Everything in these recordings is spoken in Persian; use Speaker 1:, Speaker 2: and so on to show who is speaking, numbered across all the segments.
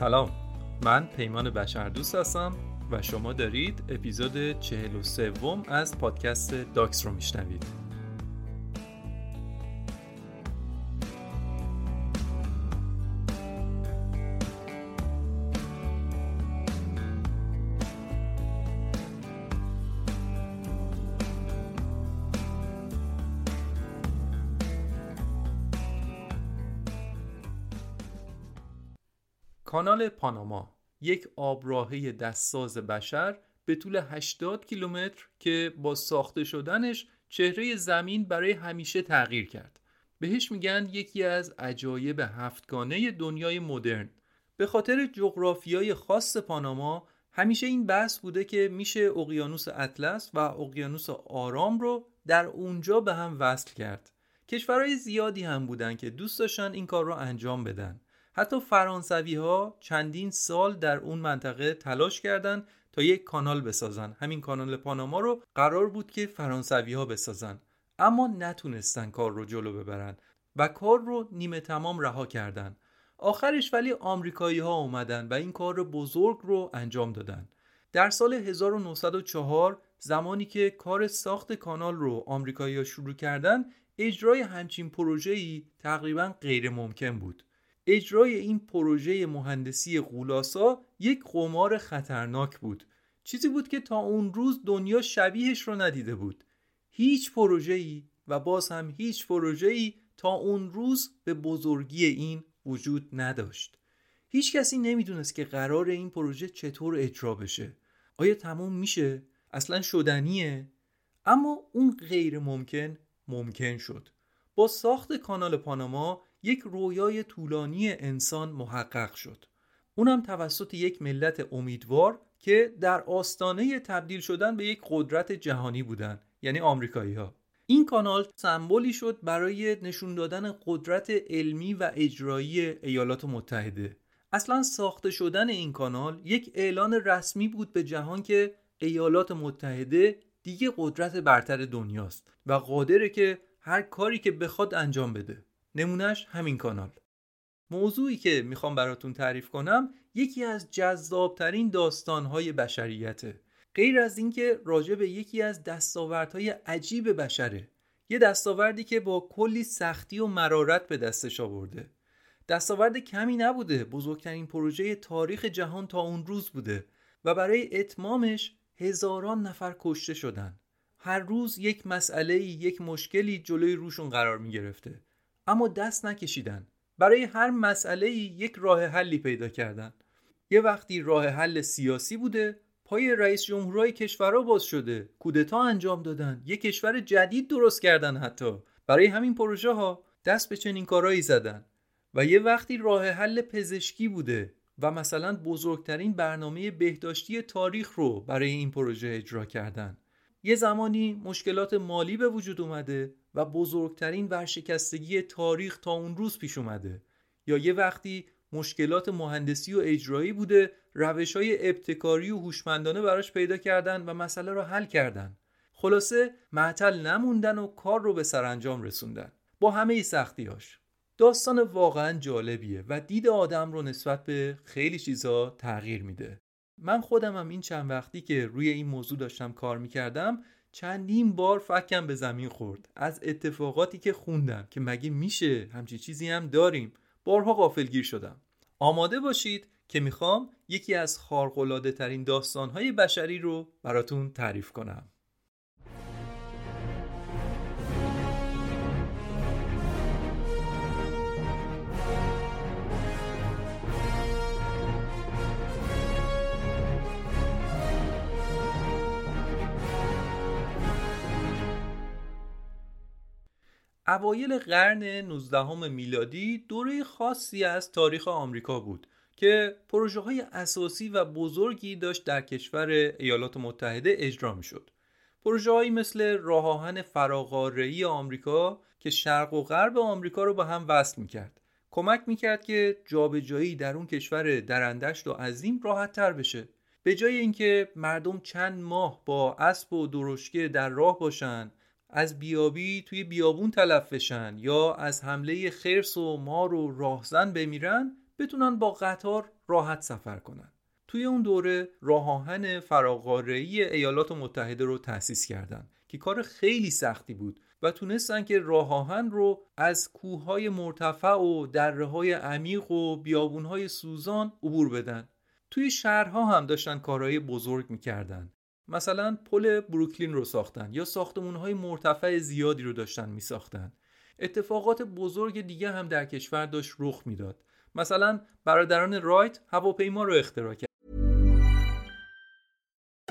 Speaker 1: سلام. من پیمان بشردوست هستم و شما دارید اپیزود 43 از پادکست داکس رو میشنوید. کانال پاناما یک آبراهه دستساز بشر به طول 80 کیلومتر که با ساخته شدنش چهره زمین برای همیشه تغییر کرد. بهش میگن یکی از عجایب هفتگانه دنیای مدرن. به خاطر جغرافیای خاص پاناما همیشه این بحث بوده که میشه اقیانوس اطلس و اقیانوس آرام رو در اونجا به هم وصل کرد. کشورهای زیادی هم بودن که دوست داشتن این کار رو انجام بدن. حتی فرانسوی ها چندین سال در اون منطقه تلاش کردند تا یک کانال بسازن. همین کانال پاناما رو قرار بود که فرانسوی ها بسازن. اما نتونستن کار رو جلو ببرن و کار رو نیمه تمام رها کردن. آخرش ولی آمریکایی ها اومدن و این کار بزرگ رو انجام دادن. در سال 1904 زمانی که کار ساخت کانال رو آمریکایی ها شروع کردن اجرای همچین پروژه‌ای تقریبا غیر ممکن بود. اجرای این پروژه مهندسی غولاسا یک قمار خطرناک بود. چیزی بود که تا اون روز دنیا شبیهش رو ندیده بود. هیچ پروژه‌ای و باز هم هیچ پروژه‌ای تا اون روز به بزرگی این وجود نداشت. هیچ کسی نمی‌دونست که قرار این پروژه چطور اجرا بشه. آیا تموم میشه؟ اصلا شدنیه؟ اما اون غیر ممکن ممکن شد. با ساخت کانال پاناما یک رویای طولانی انسان محقق شد. اونم توسط یک ملت امیدوار که در آستانه تبدیل شدن به یک قدرت جهانی بودند یعنی آمریکایی ها این کانال سمبولی شد برای نشون دادن قدرت علمی و اجرایی ایالات متحده. اصلا ساخته شدن این کانال یک اعلان رسمی بود به جهان که ایالات متحده دیگه قدرت برتر دنیاست و قادره که هر کاری که بخواد انجام بده. نمونهش همین کانال. موضوعی که می‌خوام براتون تعریف کنم یکی از جذابترین داستانهای بشریته. غیر از اینکه راجع به یکی از دستاوردهای عجیب بشره یه دستاوردی که با کلی سختی و مرارت به دستش آورده. دستاورد کمی نبوده بزرگترین پروژه تاریخ جهان تا اون روز بوده و برای اتمامش هزاران نفر کشته شدن. هر روز یک مسئله یک مشکلی جلوی روشون قرار می گرفته اما دست نکشیدن. برای هر مسئله یک راه حلی پیدا کردن. یه وقتی راه حل سیاسی بوده پای رئیس جمهورهای کشورها باز شده. کودتا انجام دادن. یه کشور جدید درست کردن حتی. برای همین پروژه ها دست به چنین کارهایی زدن. و یه وقتی راه حل پزشکی بوده و مثلا بزرگترین برنامه بهداشتی تاریخ رو برای این پروژه اجرا کردن. یه زمانی مشکلات مالی به وجود اومده. و بزرگترین ورشکستگی تاریخ تا اون روز پیش اومده. یا یه وقتی مشکلات مهندسی و اجرایی بوده روش های ابتکاری و هوشمندانه براش پیدا کردن و مسئله رو حل کردن. خلاصه معطل نموندن و کار رو به سرانجام رسوندن. با همه سختیاش داستان واقعا جالبیه و دید آدم رو نسبت به خیلی چیزا تغییر میده. من خودم هم این چند وقتی که روی این موضوع داشتم کار می‌کردم چندین بار فکم به زمین خورد. از اتفاقاتی که خوندم که مگه میشه همچی چیزی هم داریم. بارها غافلگیر شدم. آماده باشید که می‌خوام یکی از خارقلاده ترین داستانهای بشری رو براتون تعریف کنم. اوایل قرن 19 میلادی دوره خاصی از تاریخ آمریکا بود که پروژه های اساسی و بزرگی داشت در کشور ایالات متحده اجرا می شد. پروژه هایی مثل راه آهن فراقاره‌ای آمریکا که شرق و غرب آمریکا رو به هم وصل می کرد. کمک می کرد که جابجایی در اون کشور درندشت و عظیم راحت تر بشه. به جای اینکه مردم چند ماه با اسب و درشکه در راه باشن از بیابی توی بیابون تلف بشن یا از حمله خرس و مار و راهزن بمیرن بتونن با قطار راحت سفر کنن. توی اون دوره راه آهن فراقاره‌ای ایالات متحده رو تأسیس کردند که کار خیلی سختی بود و تونستن که راه آهن رو از کوههای مرتفع و دره های عمیق و بیابونهای سوزان عبور بدن. توی شهرها هم داشتن کارهای بزرگ می‌کردن. مثلا پل بروکلین رو ساختن یا ساختمونهای مرتفع زیادی رو داشتن میساختن اتفاقات بزرگ دیگه هم در کشور داشت رخ می‌داد مثلا برادران رایت هواپیما رو اختراع کرد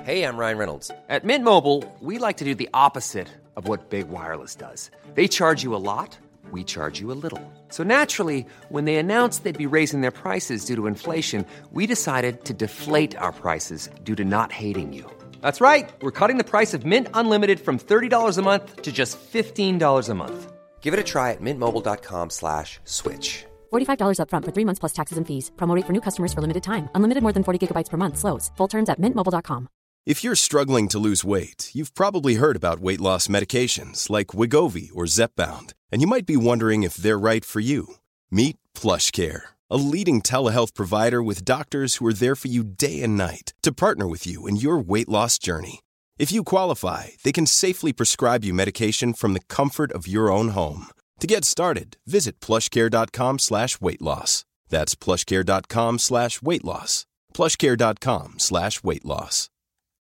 Speaker 2: Hey, I'm Ryan Reynolds. At Mint Mobile, we like to do the opposite of what Big Wireless does. They charge you a lot, we charge you a little. So naturally, when they announced they'd be raising their prices due to inflation, we decided to deflate our prices due to not hating you. That's right. We're cutting the price of Mint Unlimited from $30 a month to just $15 a month. Give it a try at mintmobile.com slash switch.
Speaker 3: $45 upfront for three months plus taxes and fees. Promote for new customers for limited time. Unlimited more than 40 gigabytes per month. Slows. Full terms at mintmobile.com.
Speaker 4: If you're struggling to lose weight, you've probably heard about weight loss medications like Wigovi or Zepbound, and you might be wondering if they're right for you. Meet PlushCare, a leading telehealth provider with doctors who are there for you day and night to partner with you in your weight loss journey. If you qualify, they can safely prescribe you medication from the comfort of your own home. To get started, visit plushcare.com slash weight loss. That's plushcare.com slash weight loss. plushcare.com slash weight loss.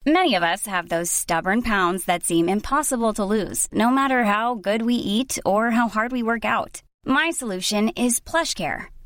Speaker 5: Many of us have those stubborn pounds that seem impossible to lose, no matter how good we eat or how hard we work out. My solution is PlushCare.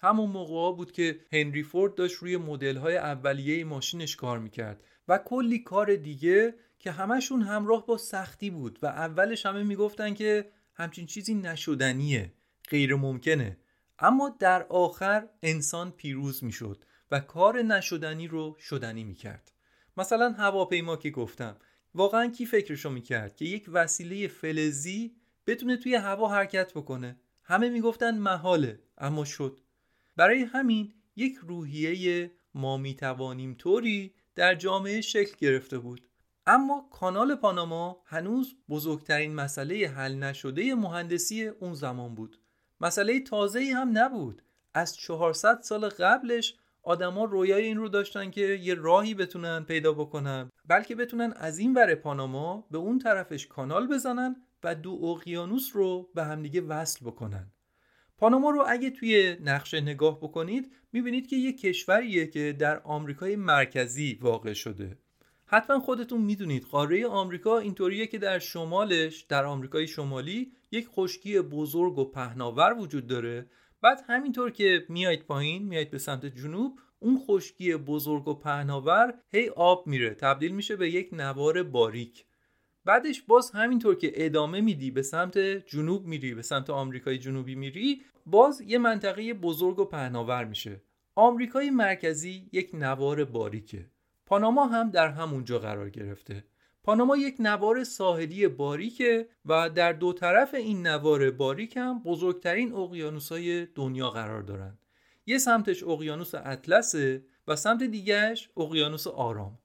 Speaker 1: همون موقع بود که هنری فورد داشت روی مدل های اولیه ماشینش کار می‌کرد و کلی کار دیگه که همشون همراه با سختی بود و اولش همه می‌گفتن که همچین چیزی نشدنیه غیر ممکنه اما در آخر انسان پیروز می‌شد و کار نشدنی رو شدنی می‌کرد. مثلا هواپیما که گفتم واقعا کی فکرشو می‌کرد که یک وسیله فلزی بتونه توی هوا حرکت بکنه؟ همه می‌گفتن محاله اما شد. برای همین یک روحیه ما می‌توانیم طوری در جامعه شکل گرفته بود. اما کانال پاناما هنوز بزرگترین مسئله حل نشده مهندسی اون زمان بود. مسئله تازه هم نبود. از 400 سال قبلش آدما رویای این رو داشتن که یه راهی بتونن پیدا بکنن بلکه بتونن از این ور پاناما به اون طرفش کانال بزنن و دو اقیانوس رو به همدیگه وصل بکنن. پاناما رو اگه توی نقشه نگاه بکنید می‌بینید که یه کشوریه که در آمریکای مرکزی واقع شده. حتما خودتون می‌دونید قاره آمریکا اینطوریه که در شمالش در آمریکای شمالی یک خشکی بزرگ و پهناور وجود داره. بعد همینطور که میایید پایین میایید به سمت جنوب اون خشکی بزرگ و پهناور هی آب میره. تبدیل میشه به یک نوار باریک. بعدش باز همینطور که ادامه میدی به سمت جنوب میری به سمت آمریکای جنوبی میری باز یه منطقه بزرگ و پهناور میشه. آمریکای مرکزی یک نوار باریکه. پاناما هم در همونجا قرار گرفته. پاناما یک نوار ساحلی باریکه و در دو طرف این نوار باریک هم بزرگترین اقیانوسای دنیا قرار دارن. یه سمتش اقیانوس اطلسه و سمت دیگهش اقیانوس آرام.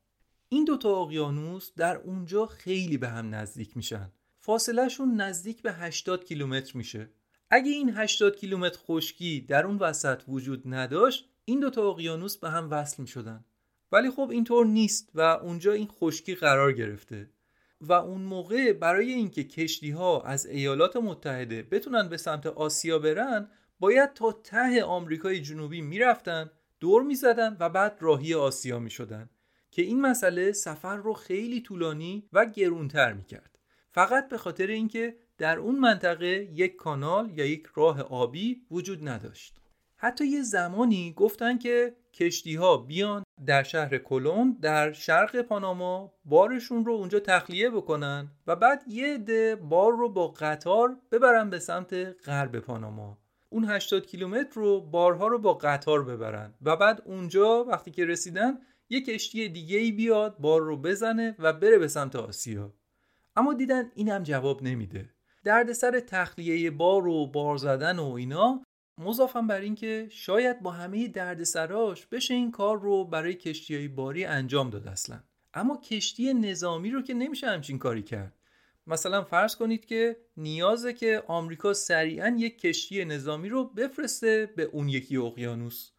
Speaker 1: این دوتا اقیانوس در اونجا خیلی به هم نزدیک میشن. فاصلهشون نزدیک به 80 کیلومتر میشه. اگه این 80 کیلومتر خشکی در اون وسط وجود نداشت این دوتا اقیانوس به هم وصل می‌شدن. ولی خب اینطور نیست و اونجا این خشکی قرار گرفته. و اون موقع برای اینکه کشتی ها از ایالات متحده بتونن به سمت آسیا برن باید تا ته آمریکای جنوبی می‌رفتن دور می‌زدن و بعد راهی آسیا می‌شدن. که این مسئله سفر رو خیلی طولانی و گرونتر می‌کرد. فقط به خاطر اینکه در اون منطقه یک کانال یا یک راه آبی وجود نداشت. حتی یه زمانی گفتن که کشتی ها بیان در شهر کلون در شرق پاناما بارشون رو اونجا تخلیه بکنن و بعد یه عده بار رو با قطار ببرن به سمت غرب پاناما. اون 80 کیلومتر رو بارها رو با قطار ببرن و بعد اونجا وقتی که رسیدن یه کشتی دیگه ای بیاد بار رو بزنه و بره به سمت آسیا. اما دیدن اینم جواب نمیده. دردسر تخلیه بار و بار زدن و اینا مضافم بر اینکه شاید با همه دردسراش بشه این کار رو برای کشتی باری انجام داد اصلا. اما کشتی نظامی رو که نمیشه همچین کاری کرد. مثلا فرض کنید که نیازه که آمریکا سریعا یک کشتی نظامی رو بفرسته به اون یکی اقیانوس.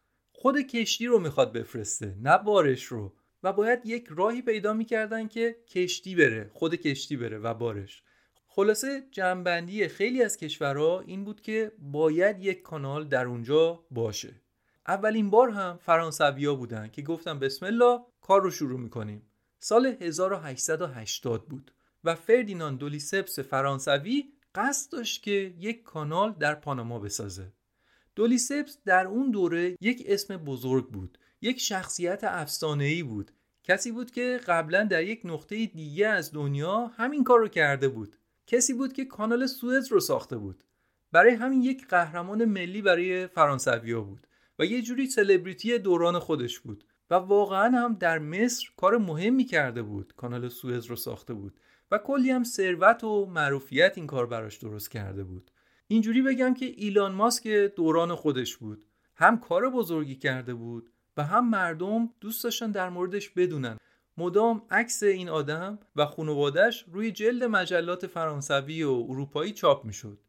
Speaker 1: خود کشتی رو می‌خواد بفرسته نه بارش رو. و باید یک راهی پیدا می‌کردن که کشتی بره خود کشتی بره و بارش. خلاصه جنبندی خیلی از کشورها این بود که باید یک کانال در اونجا باشه. اولین بار هم فرانسویا بودن که گفتن بسم الله کار رو شروع می‌کنیم. سال 1880 بود و فردیناند دولیسپس فرانسوی قصد داشت که یک کانال در پاناما بسازه. دولیسپس در اون دوره یک اسم بزرگ بود یک شخصیت افسانه‌ای بود. کسی بود که قبلا در یک نقطه دیگه از دنیا همین کار رو کرده بود. کسی بود که کانال سوئز رو ساخته بود. برای همین یک قهرمان ملی برای فرانسویا بود و یه جوری سلبریتی دوران خودش بود و واقعا هم در مصر کار مهمی کرده بود کانال سوئز رو ساخته بود و کلی هم ثروت و معروفیت این کار براش درست کرده بود. اینجوری بگم که ایلان ماسک دوران خودش بود. هم کار بزرگی کرده بود و هم مردم دوست داشتن در موردش بدونن. مدام عکس این آدم و خانوادش روی جلد مجلات فرانسوی و اروپایی چاپ می‌شد.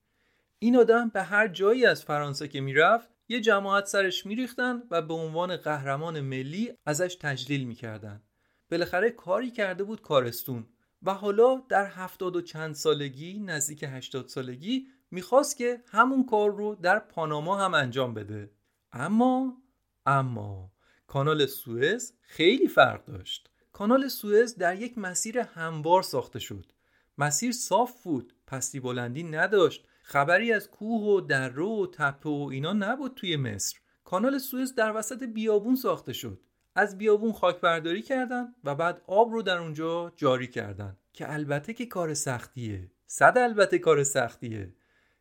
Speaker 1: این آدم به هر جایی از فرانسه که می‌رفت یه جماعت سرش میریختن و به عنوان قهرمان ملی ازش تجلیل می‌کردن. بالاخره کاری کرده بود کارستون و حالا در هفتاد و چند سالگی نزدیک هشتاد سالگی می‌خواست که همون کار رو در پاناما هم انجام بده. اما اما کانال سوئز خیلی فرق داشت. کانال سوئز در یک مسیر هموار ساخته شد. مسیر صاف بود پستی بلندی نداشت خبری از کوه و دره و تپه و اینا نبود توی مصر. کانال سوئز در وسط بیابون ساخته شد. از بیابون خاک برداری کردن و بعد آب رو در اونجا جاری کردن که البته که کار سختیه. صد البته کار سختیه.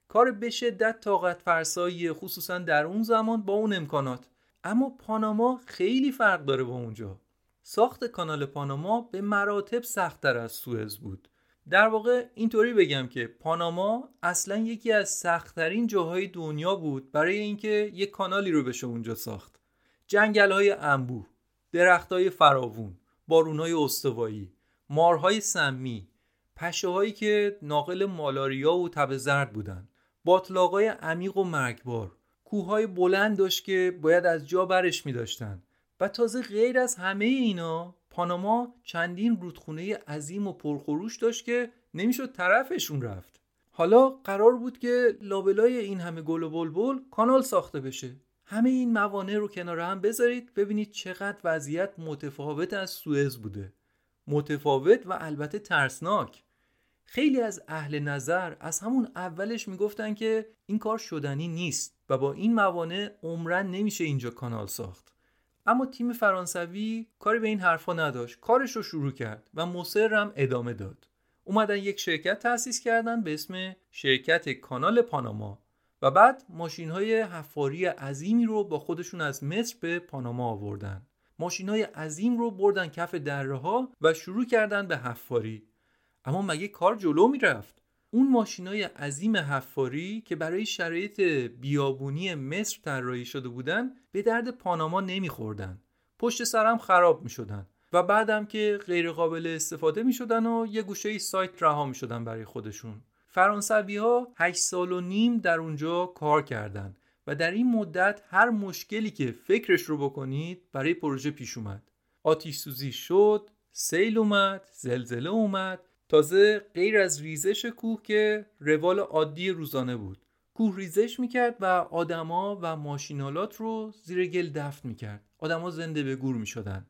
Speaker 1: کار به شدت طاقت فرساییه خصوصا در اون زمان با اون امکانات. اما پاناما خیلی فرق داره با اونجا. ساخت کانال پاناما به مراتب سختتر از سوئز بود. در واقع اینطوری بگم که پاناما اصلا یکی از سختترین جاهای دنیا بود برای اینکه یک کانالی رو بشه اونجا ساخت. جنگل های انبوه درخت های فراوون بارون های استوایی مارهای سمی پشه هایی که ناقل مالاریا و تب زرد بودن. باطلاقای عمیق و مرگبار. کوههای بلند داشت که باید از جا برش می داشتن و تازه غیر از همه اینا پاناما چندین رودخونه عظیم و پرخروش داشت که نمی‌شد طرفشون رفت. حالا قرار بود که لابلای این همه گل و بلبل کانال ساخته بشه. همه این موانع رو کنار هم بذارید ببینید چقدر وضعیت متفاوت از سوئز بوده. متفاوت و البته ترسناک. خیلی از اهل نظر از همون اولش می‌گفتن که این کار شدنی نیست و با این موانع عمرن نمیشه اینجا کانال ساخت. اما تیم فرانسوی کاری به این حرفا نداشت. کارش رو شروع کرد و مصرم ادامه داد. اومدن یک شرکت تأسیس کردن به اسم شرکت کانال پاناما و بعد ماشین های حفاری عظیمی رو با خودشون از مصر به پاناما آوردن. ماشین های عظیم رو بردن کف دره ها و شروع کردن به حفاری. اما مگه کار جلو می‌رفت؟ اون ماشینای عظیم حفاری که برای شرایط بیابونی مصر طراحی شده بودن به درد پاناما نمیخوردن. پشت سرم خراب می‌شدن و بعدم که غیر قابل استفاده می‌شدن و یه گوشه سایت رها می‌شدن برای خودشون. فرانسوی ها 8 سال و نیم در اونجا کار کردند و در این مدت هر مشکلی که فکرش رو بکنید برای پروژه پیش اومد. آتیش سوزی شد سیل اومد زلزله اومد تازه غیر از ریزش کوه که روال عادی روزانه بود. کوه ریزش می‌کرد و آدما و ماشینالات رو زیر گل دفن می‌کرد. آدما زنده به گور می‌شدن.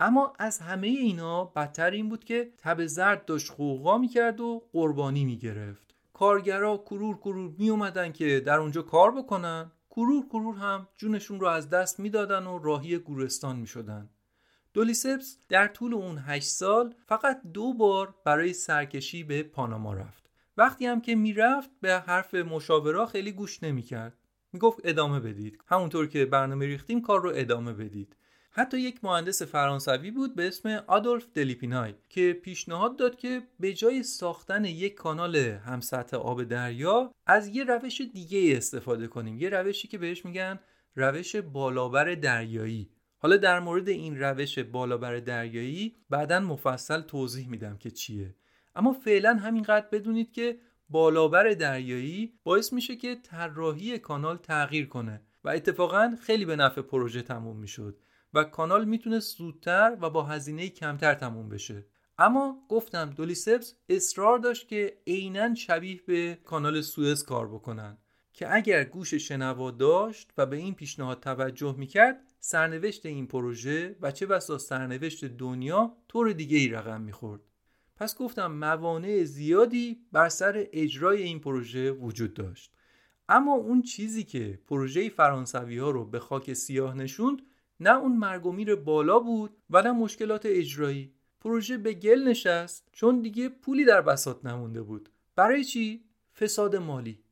Speaker 1: اما از همه اینا بدتر این بود که تب زرد داشت خوغا می‌کرد و قربانی می‌گرفت. کارگرا کرور کرور می که در اونجا کار بکنن. کرور کرور هم جونشون رو از دست می‌دادن و راهی گورستان می‌شدن. دولیسپس در طول اون 8 سال فقط دو بار برای سرکشی به پاناما رفت. وقتی هم که می‌رفت به حرف مشاورا خیلی گوش نمی‌کرد. می‌گفت ادامه بدید. همونطور که برنامه ریختیم کار رو ادامه بدید. حتی یک مهندس فرانسوی بود به اسم آدولف دلیپینای که پیشنهاد داد که به جای ساختن یک کانال همسطح آب دریا از یه روش دیگه استفاده کنیم. یه روشی که بهش میگن روش بالابر دریایی. حالا در مورد این روش بالابر دریایی بعدا مفصل توضیح میدم که چیه. اما فعلا همینقدر بدونید که بالابر دریایی باعث میشه که طراحی کانال تغییر کنه و اتفاقا خیلی به نفع پروژه تموم می‌شد و کانال می‌تونه زودتر و با هزینه کمتر تموم بشه. اما گفتم دولیسپس اصرار داشت که عینا شبیه به کانال سوئز کار بکنن که اگر گوش شنوا داشت و به این پیشنهاد توجه می‌کرد سرنوشت این پروژه و چه بسا سرنوشت دنیا طور دیگه ای رقم می‌خورد. پس گفتم موانع زیادی بر سر اجرای این پروژه وجود داشت. اما اون چیزی که پروژه فرانسوی ها رو به خاک سیاه نشوند نه اون مرگ و میر بالا بود و نه مشکلات اجرایی. پروژه به گل نشست چون دیگه پولی در بساط نمونده بود. برای چی؟ فساد مالی.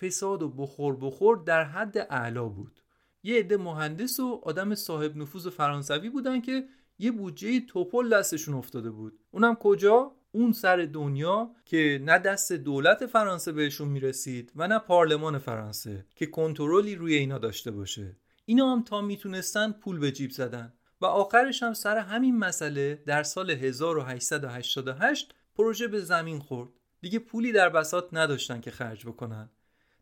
Speaker 1: فساد و بخور بخور در حد اعلا بود. یه عده مهندس و آدم صاحب نفوذ فرانسوی بودن که یه بودجه توپل دستشون افتاده بود. اونم کجا؟ اون سر دنیا که نه دست دولت فرانسه بهشون می‌رسید و نه پارلمان فرانسه که کنترلی روی اینا داشته باشه. اینا هم تا می‌تونستن پول به جیب زدن. و آخرش هم سر همین مسئله در سال 1888 پروژه به زمین خورد. دیگه پولی در بساط نداشتن که خرج بکنن.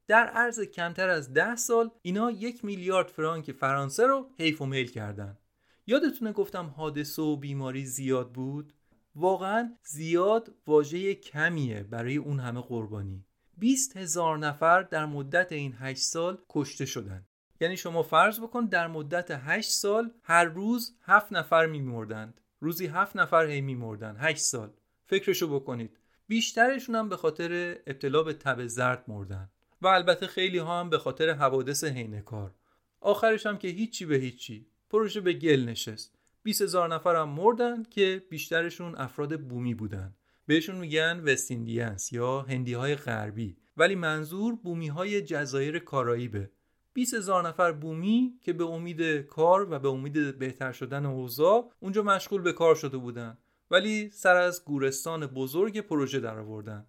Speaker 1: در عرض کمتر از ده سال اینا یک میلیارد فرانک فرانسه رو حیف و میل کردن. یادتونه گفتم حادثه و بیماری زیاد بود؟ واقعا زیاد واژه کمیه برای اون همه قربانی. 20 هزار نفر در مدت این 8 سال کشته شدن. یعنی شما فرض بکن در مدت 8 سال هر روز 7 نفر میمردند. روزی 7 نفر هی میمردن. 8 سال. فکرشو بکنید. بیشترشون هم به خاطر ابتلا به تب زرد مردن. و البته خیلی ها هم به خاطر حوادث حین کار. آخرش هم که هیچی به هیچی. پروژه به گل نشست. 20 هزار نفر هم مردن که بیشترشون افراد بومی بودن. بهشون میگن وست یا هندی های غربی. ولی منظور بومی های جزایر کارائیبه. 20 هزار نفر بومی که به امید کار و به امید بهتر شدن اوضاع اونجا مشغول به کار شده بودن. ولی سر از گورستان بزرگ پروژه در آوردن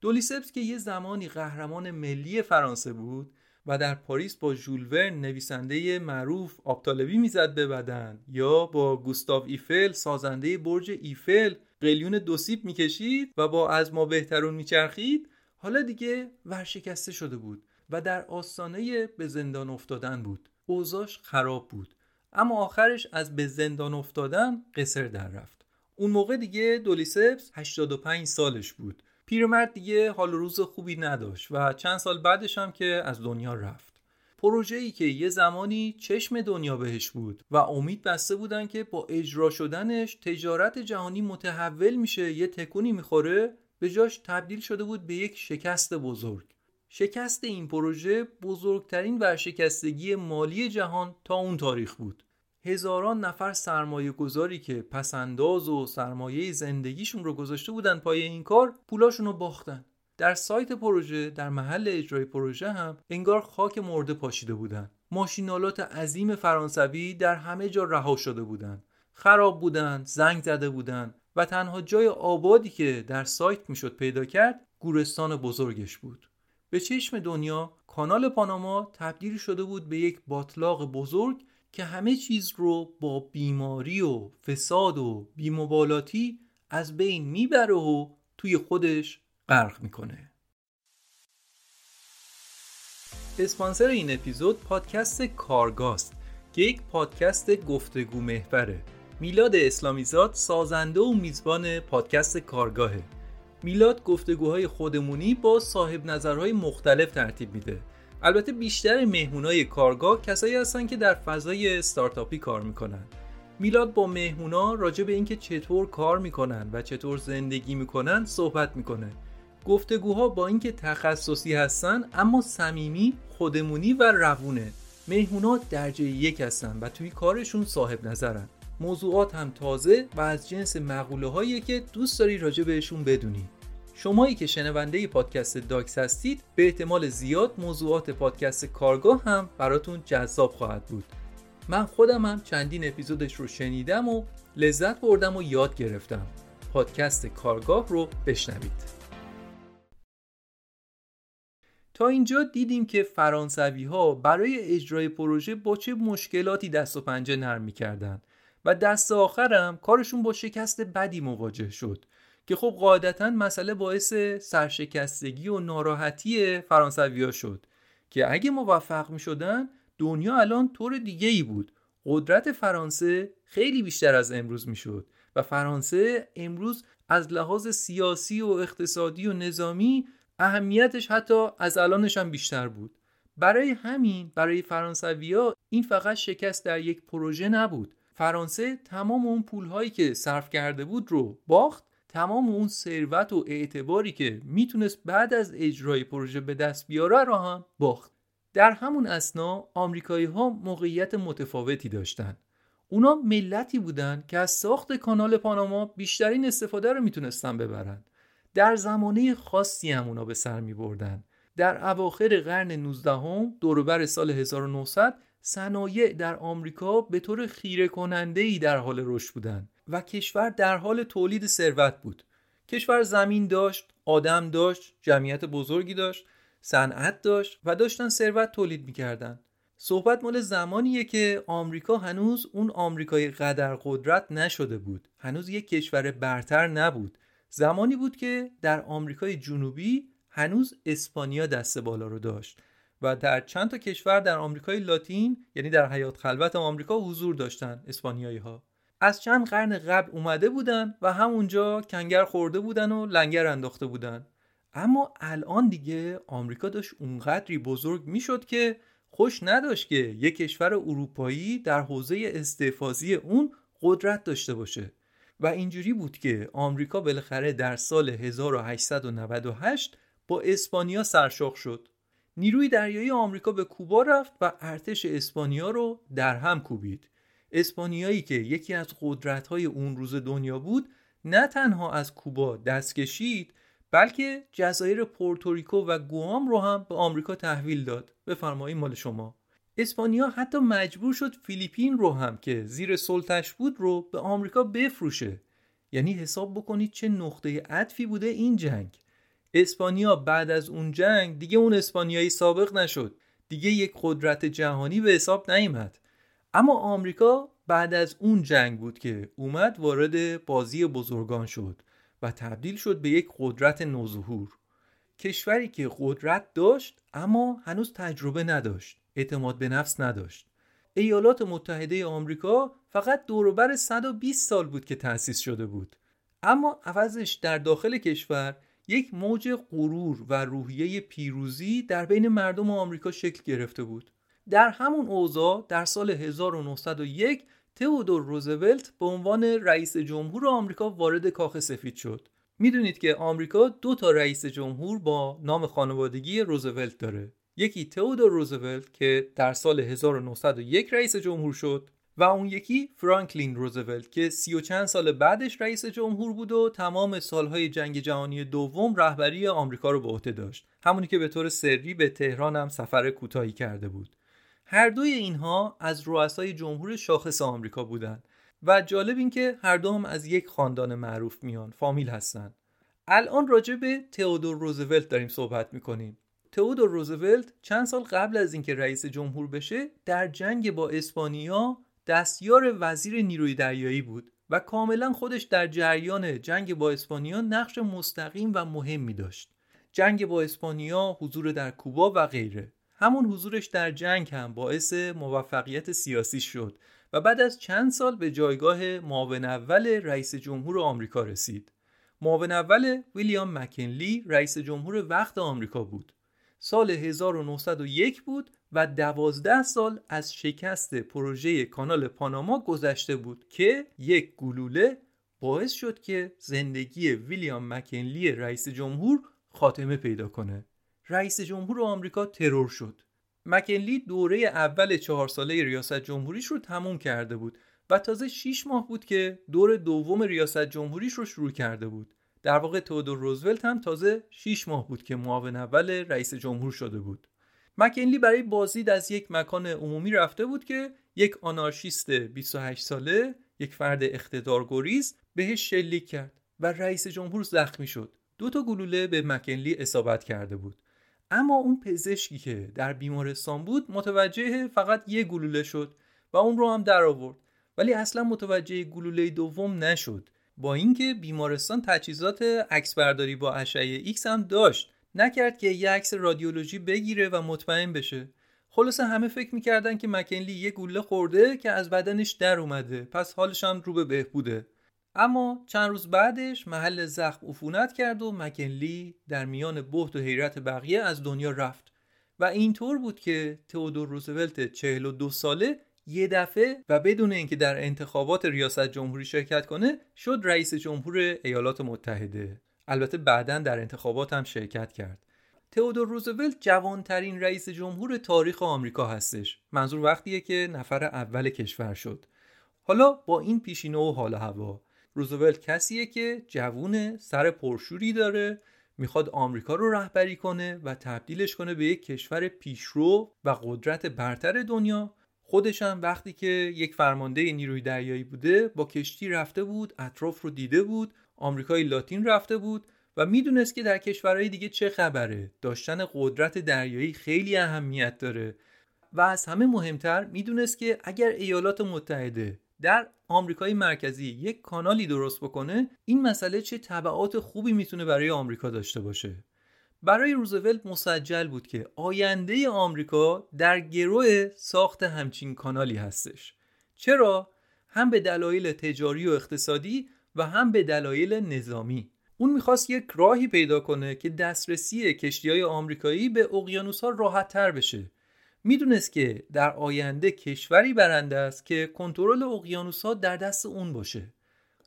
Speaker 1: دولیسپس که یه زمانی قهرمان ملی فرانسه بود و در پاریس با ژول نویسنده معروف آبطالبی می‌زد به بدن یا با گوستاو ایفل سازنده برج ایفل قلیون دوسیب می‌کشید و با از ما بهترون میچرخید حالا دیگه ورشکسته شده بود و در آستانه به زندان افتادن بود. اوضاش خراب بود. اما آخرش از به زندان افتادن قصر در رفت. اون موقع دیگه دولیسپس 85 سالش بود. پیرمرد دیگه حال روز خوبی نداشت و چند سال بعدش هم که از دنیا رفت. پروژه ای که یه زمانی چشم دنیا بهش بود و امید بسته بودن که با اجرا شدنش تجارت جهانی متحول میشه یه تکونی می‌خوره به جاش تبدیل شده بود به یک شکست بزرگ. شکست این پروژه بزرگترین ورشکستگی مالی جهان تا اون تاریخ بود. هزاران نفر سرمایه گذاری که پسنداز و سرمایه زندگیشون رو گذاشته بودن پای این کار پولاشون رو باختن. در سایت پروژه در محل اجرای پروژه هم انگار خاک مرده پاشیده بودن. ماشینالات عظیم فرانسوی در همه جا رها شده بودند خراب بودند زنگ زده بودند و تنها جای آبادی که در سایت می‌شد پیدا کرد گورستان بزرگش بود. به چشم دنیا کانال پاناما تبدیل شده بود به یک باطلاق بزرگ که همه چیز رو با بیماری و فساد و بیمبالاتی از بین می‌بره و توی خودش غرق می‌کنه. اسپانسر این اپیزود پادکست کارگاست که یک پادکست گفتگو محوره. میلاد اسلامیزاد سازنده و میزبان پادکست کارگاهه. میلاد گفتگوهای خودمونی با صاحب نظرهای مختلف ترتیب میده. البته بیشتر مهمونای کارگاه کسایی هستن که در فضای استارتاپی کار می‌کنن. میلاد با مهمونا راجع به اینکه چطور کار می‌کنن و چطور زندگی می‌کنن صحبت می‌کنه. گفتگوها با اینکه تخصصی هستن اما صمیمی خودمونی و روونه. مهمونا درجه یک هستن و توی کارشون صاحب نظرن. موضوعات هم تازه و از جنس مقوله هایی که دوست داری راجع بهشون بدونی. شمایی که شنونده پادکست داکس هستید به احتمال زیاد موضوعات پادکست کارگاه هم براتون جذاب خواهد بود. من خودم هم چندین اپیزودش رو شنیدم و لذت بردم و یاد گرفتم. پادکست کارگاه رو بشنوید. تا اینجا دیدیم که فرانسوی ها برای اجرای پروژه با چه مشکلاتی دست و پنجه نرم می‌کردن و دست آخرم کارشون با شکست بدی مواجه شد. که خب قاعدتا مسئله باعث سرشکستگی و ناراحتی فرانسوی ها شد که اگه موفق می شدن دنیا الان طور دیگه ای بود. قدرت فرانسه خیلی بیشتر از امروز می شد و فرانسه امروز از لحاظ سیاسی و اقتصادی و نظامی اهمیتش حتی از الانش هم بیشتر بود. برای همین برای فرانسویا این فقط شکست در یک پروژه نبود. فرانسه تمام اون پولهایی که صرف کرده بود رو باخت تمام اون ثروت و اعتباری که می‌تونست بعد از اجرای پروژه به دست بیاره رو هم باخت. در همون اسنا آمریکایی ها موقعیت متفاوتی داشتن. اونا ملتی بودن که از ساخت کانال پاناما بیشترین استفاده رو می‌تونستن ببرن. در زمانه خاصی هم اونا به سر می بردن. در اواخر قرن 19 هم دوروبر سال 1900 صنایع در آمریکا به طور خیره کننده ای در حال رشد بودند و کشور در حال تولید ثروت بود. کشور زمین داشت، آدم داشت، جمعیت بزرگی داشت، صنعت داشت و داشتن ثروت تولید می‌کردن. صحبت مال زمانیه که آمریکا هنوز اون آمریکای قدر قدرت نشده بود. هنوز یک کشور برتر نبود زمانی بود که در آمریکای جنوبی هنوز اسپانیا دست بالا رو داشت و در چند تا کشور در آمریکای لاتین یعنی در حیات خلوت آمریکا حضور داشتن اسپانیایی ها از چند قرن قبل اومده بودن و همونجا کنگر خورده بودن و لنگر انداخته بودن اما الان دیگه آمریکا داشت اونقدری بزرگ می‌شد که خوش نداشت که یک کشور اروپایی در حوزه استفازی اون قدرت داشته باشه و اینجوری بود که آمریکا بالاخره در سال 1898 با اسپانیا سرشاخ شد. نیروی دریایی آمریکا به کوبا رفت و ارتش اسپانیا رو در هم کوبید. اسپانیایی که یکی از قدرت‌های اون روز دنیا بود نه تنها از کوبا دست کشید بلکه جزایر پورتوریکو و گوام رو هم به آمریکا تحویل داد. بفرمایید مال شما. اسپانیا حتی مجبور شد فیلیپین رو هم که زیر سلطش بود رو به آمریکا بفروشه. یعنی حساب بکنید چه نقطه عطفی بوده این جنگ. اسپانیا بعد از اون جنگ دیگه اون اسپانیایی سابق نشد. دیگه یک قدرت جهانی به حساب نیامد اما آمریکا بعد از اون جنگ بود که اومد وارد بازی بزرگان شد و تبدیل شد به یک قدرت نوظهور. کشوری که قدرت داشت اما هنوز تجربه نداشت اعتماد به نفس نداشت. ایالات متحده آمریکا فقط دوروبر 120 سال بود که تأسیس شده بود. اما عوضش در داخل کشور یک موج غرور و روحیه پیروزی در بین مردم آمریکا شکل گرفته بود. در همون اوضاع در سال 1901 تئودور روزولت به عنوان رئیس جمهور آمریکا وارد کاخ سفید شد. می‌دونید که آمریکا دو تا رئیس جمهور با نام خانوادگی روزولت داره. یکی تئودور روزولت که در سال 1901 رئیس جمهور شد و اون یکی فرانکلین روزولت که سی و چند سال بعدش رئیس جمهور بود و تمام سالهای جنگ جهانی دوم رهبری آمریکا رو به عهده داشت. همونی که به طور سری به تهران هم سفر کوتاهی کرده بود. هر دوی اینها از رؤسای جمهور شاخص آمریکا بودند و جالب این که هر دو هم از یک خاندان معروف میان فامیل هستند. الان راجع به تئودور روزولت داریم صحبت می‌کنیم. تئودور روزولت چند سال قبل از اینکه رئیس جمهور بشه در جنگ با اسپانیا دستیار وزیر نیروی دریایی بود و کاملا خودش در جریان جنگ با اسپانیا نقش مستقیم و مهمی داشت. جنگ با اسپانیا حضور در کوبا و غیره. همون حضورش در جنگ هم باعث موفقیت سیاسی شد و بعد از چند سال به جایگاه معاون اول رئیس جمهور آمریکا رسید. معاون اول ویلیام مکنلی رئیس جمهور وقت آمریکا بود. سال 1901 بود و دوازده سال از شکست پروژه کانال پاناما گذشته بود که یک گلوله باعث شد که زندگی ویلیام مکنلی رئیس جمهور خاتمه پیدا کنه. رئیس جمهور آمریکا ترور شد. مکنلی دوره اول چهار ساله ریاست جمهوریش رو تموم کرده بود و تازه 6 ماه بود که دور دوم ریاست جمهوریش رو شروع کرده بود. در واقع تودور روزولت هم تازه 6 ماه بود که معاون اول رئیس جمهور شده بود. مکنلی برای بازدید از یک مکان عمومی رفته بود که یک آنارشیست 28 ساله یک فرد اقتدارگریز بهش شلیک کرد و رئیس جمهور زخمی شد. دو تا گلوله به مک‌کینلی اصابت کرده بود. اما اون پزشکی که در بیمارستان بود متوجه فقط یه گلوله شد و اون رو هم در آورد. ولی اصلا متوجه گلوله دوم نشد. با اینکه بیمارستان تجهیزات عکسبرداری با اشعه ایکس هم داشت نکرد که یه عکس رادیولوژی بگیره و مطمئن بشه. خلاصه همه فکر می‌کردن که مکنلی یه گوله خورده که از بدنش در اومده. پس حالش هم رو به بهبوده. اما چند روز بعدش محل زخم عفونت کرد و مکنلی در میان بهت و حیرت بقیه از دنیا رفت و اینطور بود که تئودور روزولت 42 ساله یه دفعه و بدون اینکه در انتخابات ریاست جمهوری شرکت کنه شد رئیس جمهور ایالات متحده. البته بعدا در انتخابات هم شرکت کرد. تئودور روزولت جوانترین رئیس جمهور تاریخ آمریکا هستش. منظور وقتیه که نفر اول کشور شد. حالا با این پیشینه و حال هوا. روزولت کسیه که جوون سر پرشوری داره می‌خواد آمریکا رو رهبری کنه و تبدیلش کنه به یک کشور پیشرو و قدرت برتر دنیا. خودش هم وقتی که یک فرمانده نیروی دریایی بوده با کشتی رفته بود اطراف رو دیده بود آمریکای لاتین رفته بود و می‌دونست که در کشورهای دیگه چه خبره. داشتن قدرت دریایی خیلی اهمیت داره. و از همه مهمتر می‌دونست که اگر ایالات متحده در آمریکای مرکزی یک کانالی درست بکنه این مسئله چه تبعات خوبی می‌تونه برای آمریکا داشته باشه؟ برای روزولت مسجل بود که آینده آمریکا در گروه ساخت همچین کانالی هستش. چرا؟ هم به دلایل تجاری و اقتصادی و هم به دلایل نظامی. اون می‌خواست یک راهی پیدا کنه که دسترسی کشتی های آمریکایی به اقیانوس ها راحت تر بشه. می‌دونست که در آینده کشوری برنده است که کنترل اقیانوس ها در دست اون باشه.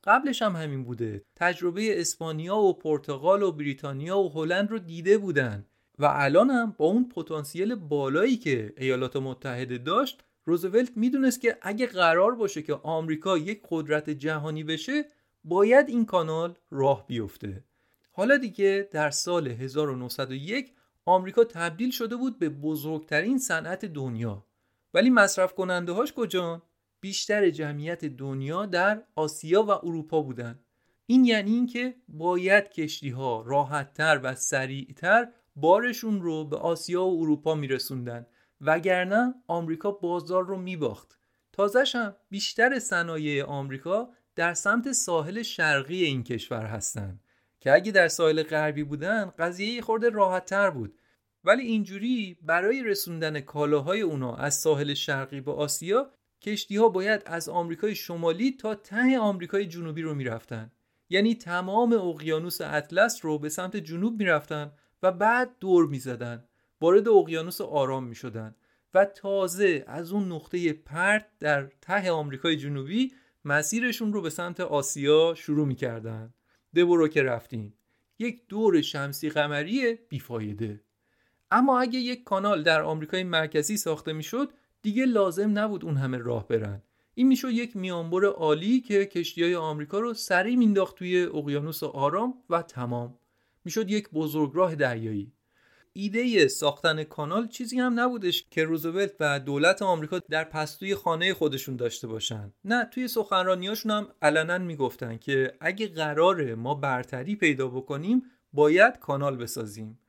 Speaker 1: قبلش هم همین بوده. تجربه اسپانیا و پرتغال و بریتانیا و هلند رو دیده بودن و الان هم با اون پتانسیل بالایی که ایالات متحده داشت روزولت می‌دونست که اگه قرار باشه که آمریکا یک قدرت جهانی بشه باید این کانال راه بیفته. حالا دیگه در سال 1901 آمریکا تبدیل شده بود به بزرگترین صنعت دنیا. ولی مصرف کننده هاش کجا؟ بیشتر جمعیت دنیا در آسیا و اروپا بودن. این یعنی اینکه باید کشتی ها راحتتر و سریعتر بارشون رو به آسیا و اروپا میرسوندن. وگرنه آمریکا بازار رو میباخت. تازش هم بیشتر صنایع آمریکا در سمت ساحل شرقی این کشور هستند که اگه در ساحل غربی بودن قضیه خورده راحت تر بود. ولی اینجوری برای رسوندن کالاهای اونا از ساحل شرقی به آسیا کشتی ها باید از آمریکای شمالی تا ته آمریکای جنوبی رو می‌رفتن. یعنی تمام اقیانوس اطلس رو به سمت جنوب می‌رفتن و بعد دور می‌زدن. وارد اقیانوس آرام می‌شدن. و تازه از اون نقطه پرت در ته آمریکای جنوبی مسیرشون رو به سمت آسیا شروع می‌کردن. دبورو که رفتیم. یک دور شمسی قمری بیفایده. اما اگه یک کانال در آمریکای مرکزی ساخته می‌شد دیگه لازم نبود اون همه راه برن. این می‌شد یک میانبر عالی که کشتی های آمریکا رو سریع مینداخت توی اقیانوس آرام و تمام. می‌شد یک بزرگراه دریایی. ایده ساختن کانال چیزی هم نبودش که روزولت و دولت آمریکا در پستوی خانه خودشون داشته باشن. نه توی سخنرانیاشون هم علنا می‌گفتن که اگه قراره ما برتری پیدا بکنیم باید کانال بسازیم.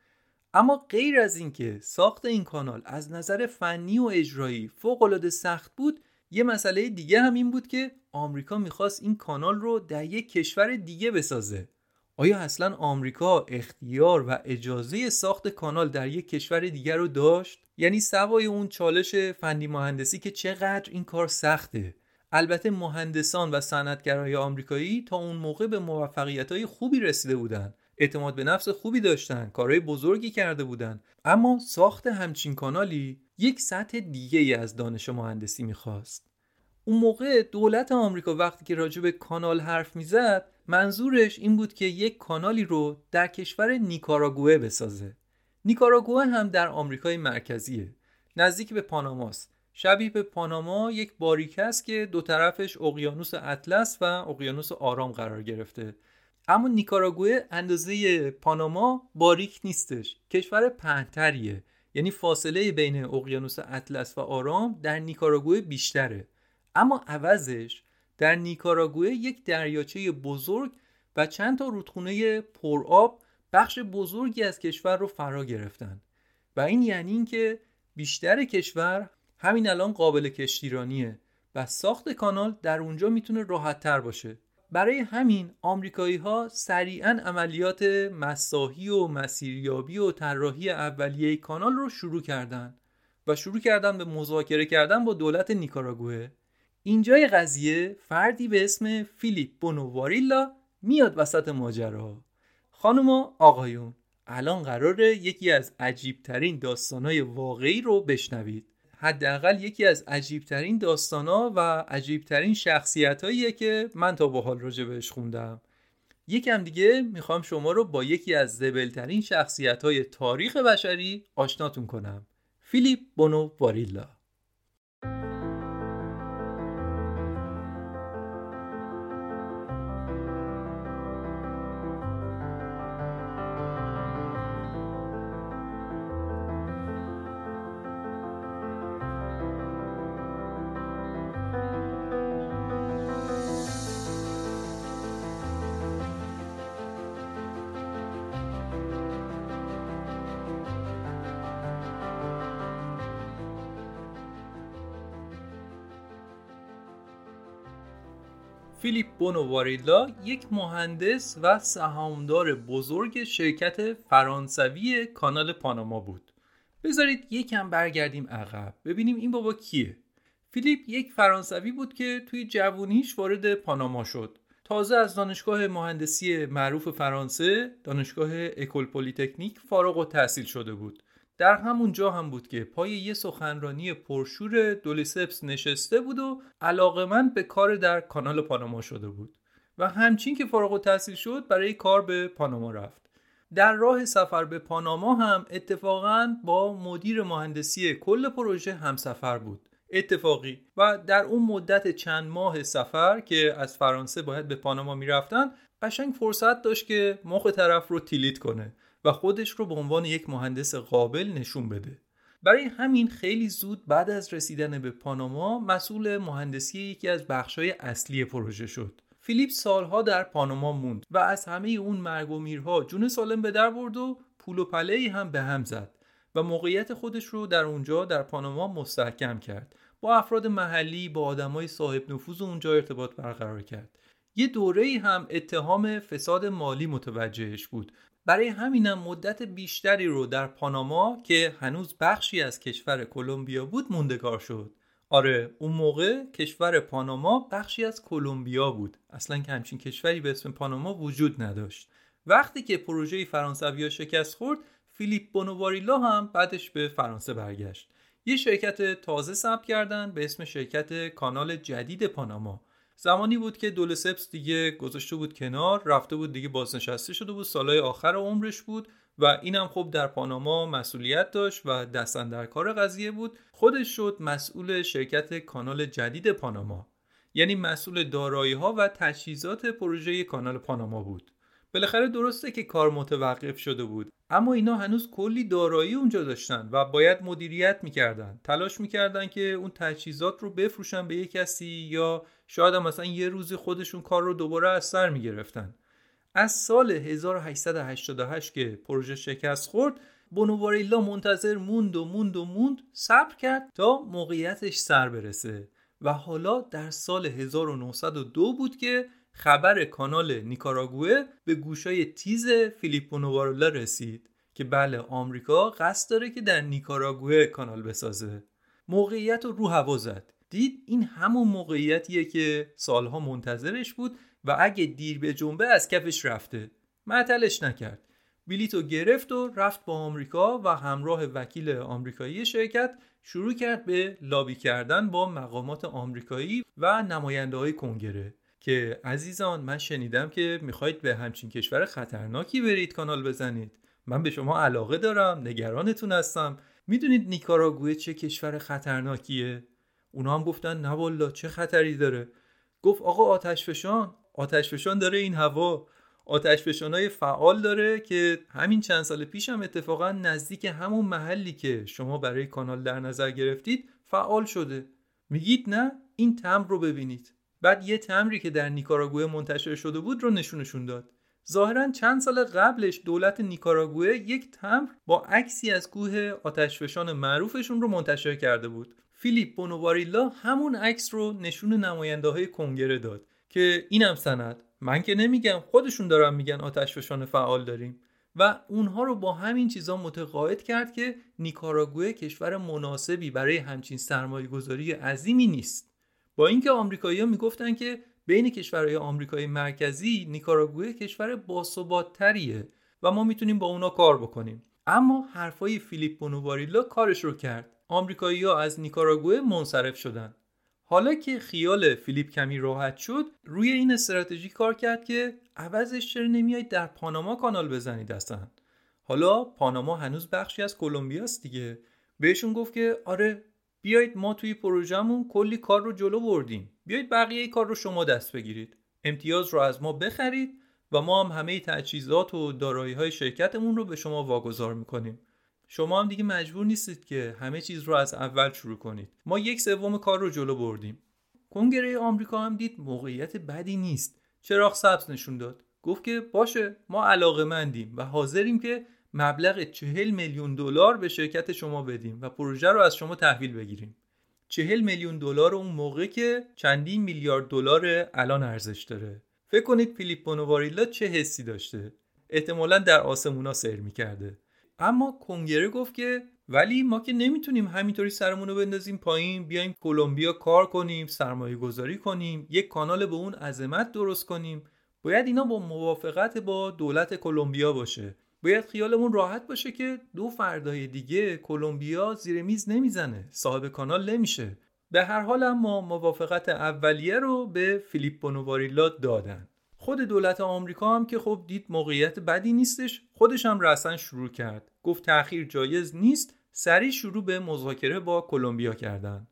Speaker 1: اما غیر از اینکه ساخت این کانال از نظر فنی و اجرایی فوق سخت بود یه مسئله دیگه هم این بود که آمریکا می‌خواست این کانال رو در یک کشور دیگه بسازه. آیا اصلا آمریکا اختیار و اجازه ساخت کانال در یک کشور دیگر رو داشت؟ یعنی سوای اون چالش فنی مهندسی که چقدر این کار سخته. البته مهندسان و صنعتگرای آمریکایی تا اون موقع به موفقیت های خوبی رسیده بودند اعتماد به نفس خوبی داشتن کارهای بزرگی کرده بودن. اما ساخت همچین کانالی یک سطح دیگه ای از دانش مهندسی می‌خواست. اون موقع دولت آمریکا وقتی که راجع به کانال حرف می‌زد منظورش این بود که یک کانالی رو در کشور نیکاراگوه بسازه. نیکاراگوه هم در آمریکای مرکزیه. نزدیک به پاناماست. شبیه به پاناما یک باریک است که دو طرفش اقیانوس اطلس و اقیانوس آرام قرار گرفته. اما نیکاراگوه اندازه پاناما باریک نیستش. کشور پهنتریه. یعنی فاصله بین اقیانوس اطلس و آرام در نیکاراگوئه بیشتره. اما عوضش در نیکاراگوئه یک دریاچه بزرگ و چند تا رودخونه پرآب بخش بزرگی از کشور رو فرا گرفتن. و این یعنی اینکه بیشتر کشور همین الان قابل کشتیرانیه و ساخت کانال در اونجا می‌تونه راحت تر باشه. برای همین آمریکایی ها سریعا عملیات مساحی و مسیریابی و طراحی اولیه کانال رو شروع کردن و شروع کردن به مذاکره کردن با دولت نیکاراگوه اینجای قضیه فردی به اسم فیلیپ بونوواریلا میاد وسط ماجرا خانوما آقایون الان قراره یکی از عجیبترین داستانهای واقعی رو بشنوید. حداقل یکی از عجیبترین داستانا و عجیبترین شخصیت که من تا به حال راجع بهش خوندم. یکم دیگه می‌خوام شما رو با یکی از زبلترین شخصیت های تاریخ بشری آشناتون کنم. فیلیپ بونو واریلا فیلیپ بونوواریلا یک مهندس و سهامدار بزرگ شرکت فرانسوی کانال پاناما بود. بذارید یکم برگردیم عقب ببینیم این بابا کیه. فیلیپ یک فرانسوی بود که توی جوونیش وارد پاناما شد. تازه از دانشگاه مهندسی معروف فرانسه، دانشگاه اکول پلیتکنیک فارغ التحصیل شده بود. در همون جا هم بود که پای یه سخنرانی پرشور دولسپس نشسته بود و علاقه‌مند به کار در کانال پاناما شده بود و همچین که فارغ التحصیل شد برای کار به پاناما رفت. در راه سفر به پاناما هم اتفاقا با مدیر مهندسی کل پروژه همسفر بود. اتفاقی و در اون مدت چند ماه سفر که از فرانسه باید به پاناما می‌رفتن قشنگ فرصت داشت که مخ طرف رو تیلیت کنه. و خودش رو به عنوان یک مهندس قابل نشون بده. برای همین خیلی زود بعد از رسیدن به پاناما مسئول مهندسی یکی از بخشهای اصلی پروژه شد. فیلیپ سالها در پاناما موند و از همه اون مرگ و میرها جون سالم به در برد و پول و پله هم به هم زد و موقعیت خودش رو در اونجا در پاناما مستحکم کرد. با افراد محلی با آدمای صاحب نفوذ اونجا ارتباط برقرار کرد. یه دوره هم اتهام فساد مالی متوجهش بود برای همینم مدت بیشتری رو در پاناما که هنوز بخشی از کشور کلمبیا بود موندگار شد. آره اون موقع کشور پاناما بخشی از کلمبیا بود. اصلا که همچین کشوری به اسم پاناما وجود نداشت. وقتی که پروژه فرانسویا شکست خورد فیلیپ بونواریلا هم بعدش به فرانسه برگشت. یه شرکت تازه ثبت کردن به اسم شرکت کانال جدید پاناما. زمانی بود که دولسپس دیگه گذاشته بود کنار رفته بود دیگه بازنشسته شده بود سالهای آخر عمرش بود و اینم خب در پاناما مسئولیت داشت و دستن در کار قضیه بود. خودش شد مسئول شرکت کانال جدید پاناما. یعنی مسئول دارایی ها و تجهیزات پروژه کانال پاناما بود. بالاخره درسته که کار متوقف شده بود اما اینا هنوز کلی دارایی اونجا داشتن و باید مدیریت می‌کردن. تلاش می‌کردن که اون تجهیزات رو بفروشن به یک کسی یا شاید هم مثلا یه روزی خودشون کار رو دوباره از سر می‌گرفتن. از سال 1888 که پروژه شکست خورد بونوواریلا منتظر موند و موند و موند صبر کرد تا موقعیتش سر برسه و حالا در سال 1902 بود که خبر کانال نیکاراگوه به گوشای تیز فیلیپو نوارولا رسید که بله آمریکا قصد داره که در نیکاراگوه کانال بسازه. موقعیت رو رو هوا زد. دید این همون موقعیتیه که سالها منتظرش بود و اگه دیر به جنبه از کفش رفته. معطلش نکرد. بلیتو گرفت و رفت با آمریکا و همراه وکیل آمریکایی شرکت شروع کرد به لابی کردن با مقامات آمریکایی و نماینده های کنگره. که عزیزان من شنیدم که می‌خواید به همچین کشور خطرناکی برید کانال بزنید. من به شما علاقه دارم نگرانتون هستم. می‌دونید نیکاراگوه چه کشور خطرناکیه؟ اونا هم گفتن نه والا چه خطری داره. گفت آقا آتش فشان آتش فشان داره این هوا. آتش های فعال داره که همین چند سال پیش هم اتفاقا نزدیک همون محلی که شما برای کانال در نظر گرفتید فعال شده. میگید نه؟ این تمر رو ببینید. بعد یه تمری که در نیکاراگوه منتشر شده بود رو نشونشون داد. ظاهرا چند سال قبلش دولت نیکاراگوه یک تمر با عکسی از کوه آتشفشان معروفشون رو منتشر کرده بود. فیلیپ بونوواریلا همون عکس رو نشون نماینده های کنگره داد که اینم سند. من که نمیگم خودشون دارن میگن آتشفشان فعال داریم. و اونها رو با همین چیزا متقاعد کرد که نیکاراگوه کشور مناسبی برای همچین سرمایه گذاری عظیمی نیست. با اینکه آمریکایی‌ها می‌گفتن که بین کشورهای آمریکای مرکزی نیکاراگوه کشور باثباتتریه و ما می‌تونیم با اونا کار بکنیم. اما حرفای فیلیپ بونوواریلا کارش رو کرد. آمریکایی‌ها از نیکاراگوه منصرف شدن حالا که خیال فیلیپ کمی راحت شد روی این استراتژی کار کرد که عوضش چرا نمیایید در پاناما کانال بزنید اصلا حالا پاناما هنوز بخشی از کلمبیاست دیگه. بهشون گفت که آره بیایید ما توی پروژهمون کلی کار رو جلو بردیم. بیایید بقیه کار رو شما دست بگیرید. امتیاز رو از ما بخرید و ما هم همه تجهیزات و دارایی های شرکتمون رو به شما واگذار می‌کنیم. شما هم دیگه مجبور نیستید که همه چیز رو از اول شروع کنید. ما یک سوم کار رو جلو بردیم. کنگره آمریکا هم دید موقعیت بدی نیست. چراغ سبز نشون داد. گفت که باشه ما علاقه مندیم و حاضریم که مبلغ چهل میلیون دلار به شرکت شما بدیم و پروژه رو از شما تحویل بگیریم. چهل میلیون دلار اون موقع که چندین میلیارد دلار الان ارزش داره. فکر کنید فیلیپ بونواریلا چه حسی داشته؟ احتمالا در آسمونا سیر می‌کرده. اما کنگره گفت که ولی ما که نمی‌تونیم همینطوری سرمون رو بندازیم پایین بیایم کلمبیا کار کنیم سرمایه گذاری کنیم یک کانال به اون عظمت درست کنیم. باید اینا با موافقت با دولت کلمبیا باشه. باید خیالمون راحت باشه که دو فردای دیگه کلمبیا زیر میز نمی‌زنه صاحب کانال نمیشه. به هر حال اما موافقت اولیه رو به فیلیپ بونوواریلا دادن. خود دولت آمریکا هم که خب دید موقعیت بدی نیستش خودش هم رسن شروع کرد. گفت تأخیر جایز نیست سریع شروع به مذاکره با کلمبیا کردن.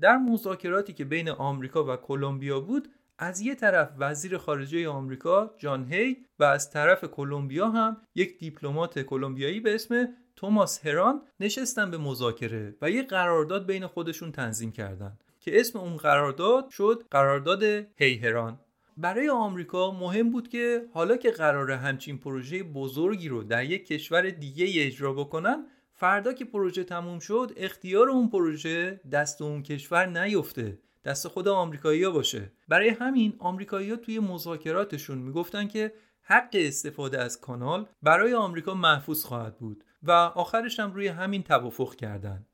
Speaker 1: در مذاکراتی که بین آمریکا و کلمبیا بود از یه طرف وزیر خارجه آمریکا جان هی و از طرف کلمبیا هم یک دیپلمات کلمبیایی به اسم توماس هران نشستن به مذاکره و یه قرارداد بین خودشون تنظیم کردن که اسم اون قرارداد شد قرارداد هی هران. برای آمریکا مهم بود که حالا که قرار همچین پروژه بزرگی رو در یک کشور دیگه اجرا بکنن فردا که پروژه تموم شد اختیار اون پروژه دست اون کشور نیفته دست خود آمریکایی‌ها باشه. برای همین آمریکایی‌ها توی مذاکراتشون می‌گفتن که حق استفاده از کانال برای آمریکا محفوظ خواهد بود و آخرش هم روی همین توافق کردن.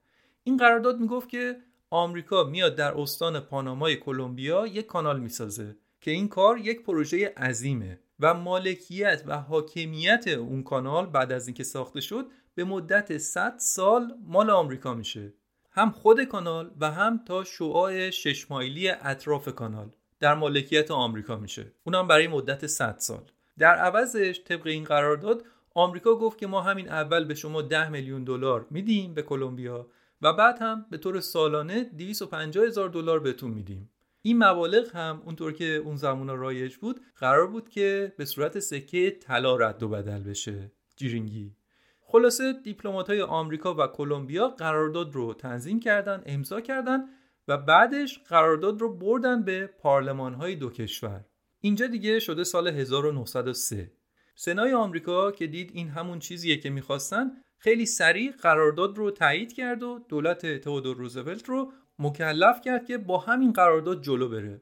Speaker 1: این قرارداد می‌گفت که آمریکا میاد در استان پانامای کلمبیا یک کانال می‌سازه. که این کار یک پروژه عظیمه و مالکیت و حاکمیت اون کانال بعد از اینکه ساخته شد به مدت 100 سال مال آمریکا میشه. هم خود کانال و هم تا شعاع شش مایلی اطراف کانال در مالکیت آمریکا میشه. اونم برای مدت 100 سال. در عوضش طبق این قرارداد آمریکا گفت که ما همین اول به شما 10 میلیون دلار میدیم به کلمبیا و بعد هم به طور سالانه 250 هزار دلار بهتون میدیم. این مبالغ هم اونطور که اون زمان رایج بود قرار بود که به صورت سکه طلا رد و بدل بشه. جیرینگی. خلاصه دیپلمات های آمریکا و کلمبیا قرارداد رو تنظیم کردن امضا کردن و بعدش قرارداد رو بردن به پارلمان های دو کشور. اینجا دیگه شده سال 1903 سنای آمریکا که دید این همون چیزیه که می‌خواستن خیلی سریع قرارداد رو تایید کرد و دولت تئودور روزولت رو مکلف کرد که با همین قرارداد جلو بره.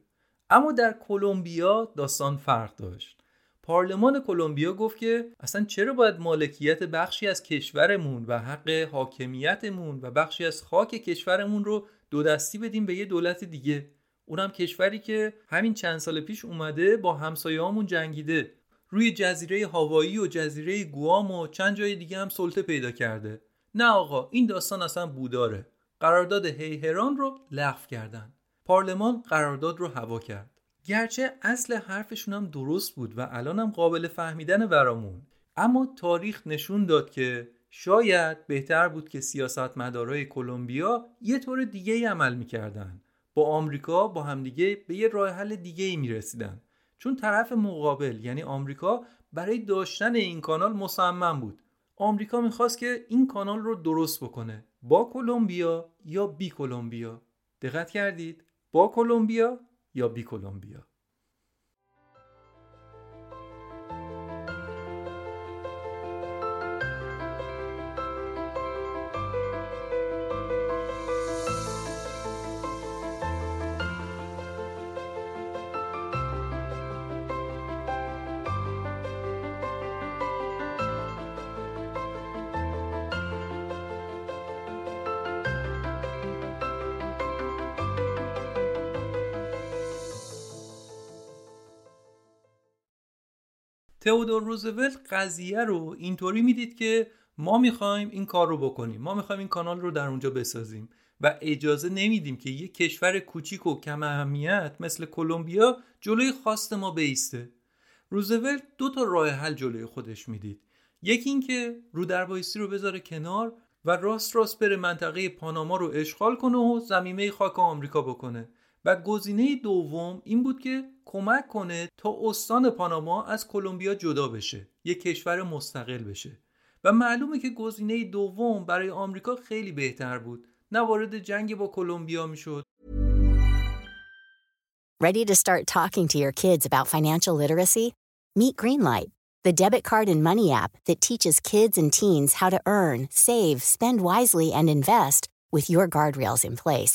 Speaker 1: اما در کلمبیا داستان فرق داشت. پارلمان کلمبیا گفت که اصلا چرا باید مالکیت بخشی از کشورمون و حق حاکمیتمون و بخشی از خاک کشورمون رو دو دستی بدیم به یه دولت دیگه؟ اونم کشوری که همین چند سال پیش اومده با همسایه‌هامون جنگیده. روی جزیره هاوایی و جزیره گوام و چند جای دیگه هم سلطه پیدا کرده. نه آقا این داستان اصلا بوداره. قرارداد هیهران رو لغو کردن. پارلمان قرارداد رو هوا کرد. گرچه اصل حرفشون هم درست بود و الان هم قابل فهمیدن برامون. اما تاریخ نشون داد که شاید بهتر بود که سیاستمدارای کلمبیا یه طور دیگه عمل می‌کردن. با آمریکا با همدیگه به یه راه حل دیگه ای می‌رسیدن. چون طرف مقابل یعنی آمریکا برای داشتن این کانال مصمم بود. آمریکا می‌خواست که این کانال رو درست بکنه. با کلمبیا یا بی کلمبیا؟ دقت کردید. با کلمبیا یا بی کلمبیا؟ تئودور روزولت قضیه رو اینطوری می‌دید که ما می‌خوایم این کار رو بکنیم. ما می‌خوایم این کانال رو در اونجا بسازیم و اجازه نمیدیم که یک کشور کوچیک و کم اهمیت مثل کلمبیا جلوی خواست ما بیسته. روزولت دو تا راه حل جلوی خودش می‌دید. یکی اینکه رو دربایستی رو بذاره کنار و راست راست بره منطقه پاناما رو اشغال کنه و زمینه خاک آمریکا بکنه. و گزینه دوم این بود که کمک کنه تا استان پاناما از کلمبیا جدا بشه یک کشور مستقل بشه و معلومه که گزینه دوم برای آمریکا خیلی بهتر بود نه وارد جنگ با کلمبیا می‌شد
Speaker 6: Ready to start talking to your kids about financial literacy? Meet Greenlight, the debit card and money app that teaches kids and teens how to earn, save, spend wisely, and invest with your guardrails in place.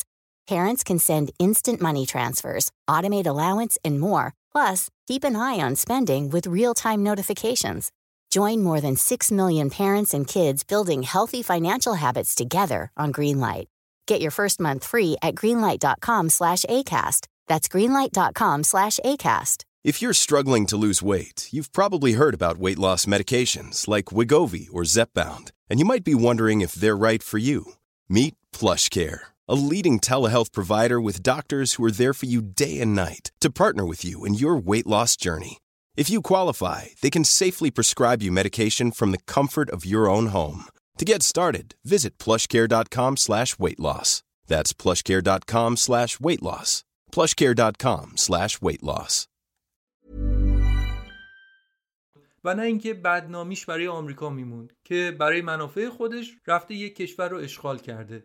Speaker 6: Parents can send instant money transfers, automate allowance, and more. Plus, keep an eye on spending with real time notifications. Join more than 6 million parents and kids building healthy financial habits together on Greenlight. Get your first month free at greenlight.com slash ACAST. That's greenlight.com slash ACAST.
Speaker 4: If you're struggling to lose weight, you've probably heard about weight loss medications like Wigovi or Zepbound, and you might be wondering if they're right for you. Meet PlushCare a leading telehealth provider with doctors who are there for you day and night to partner with you in your weight loss journey. If you qualify, they can safely prescribe you medication from the comfort of your own home. To get started, visit plushcare.com slash weight loss. That's plushcare.com slash weight loss. plushcare.com slash weight loss.
Speaker 1: و نه اینکه بدنامیش برای آمریکا میموند که برای منافع خودش رفته یک کشور رو اشغال کرده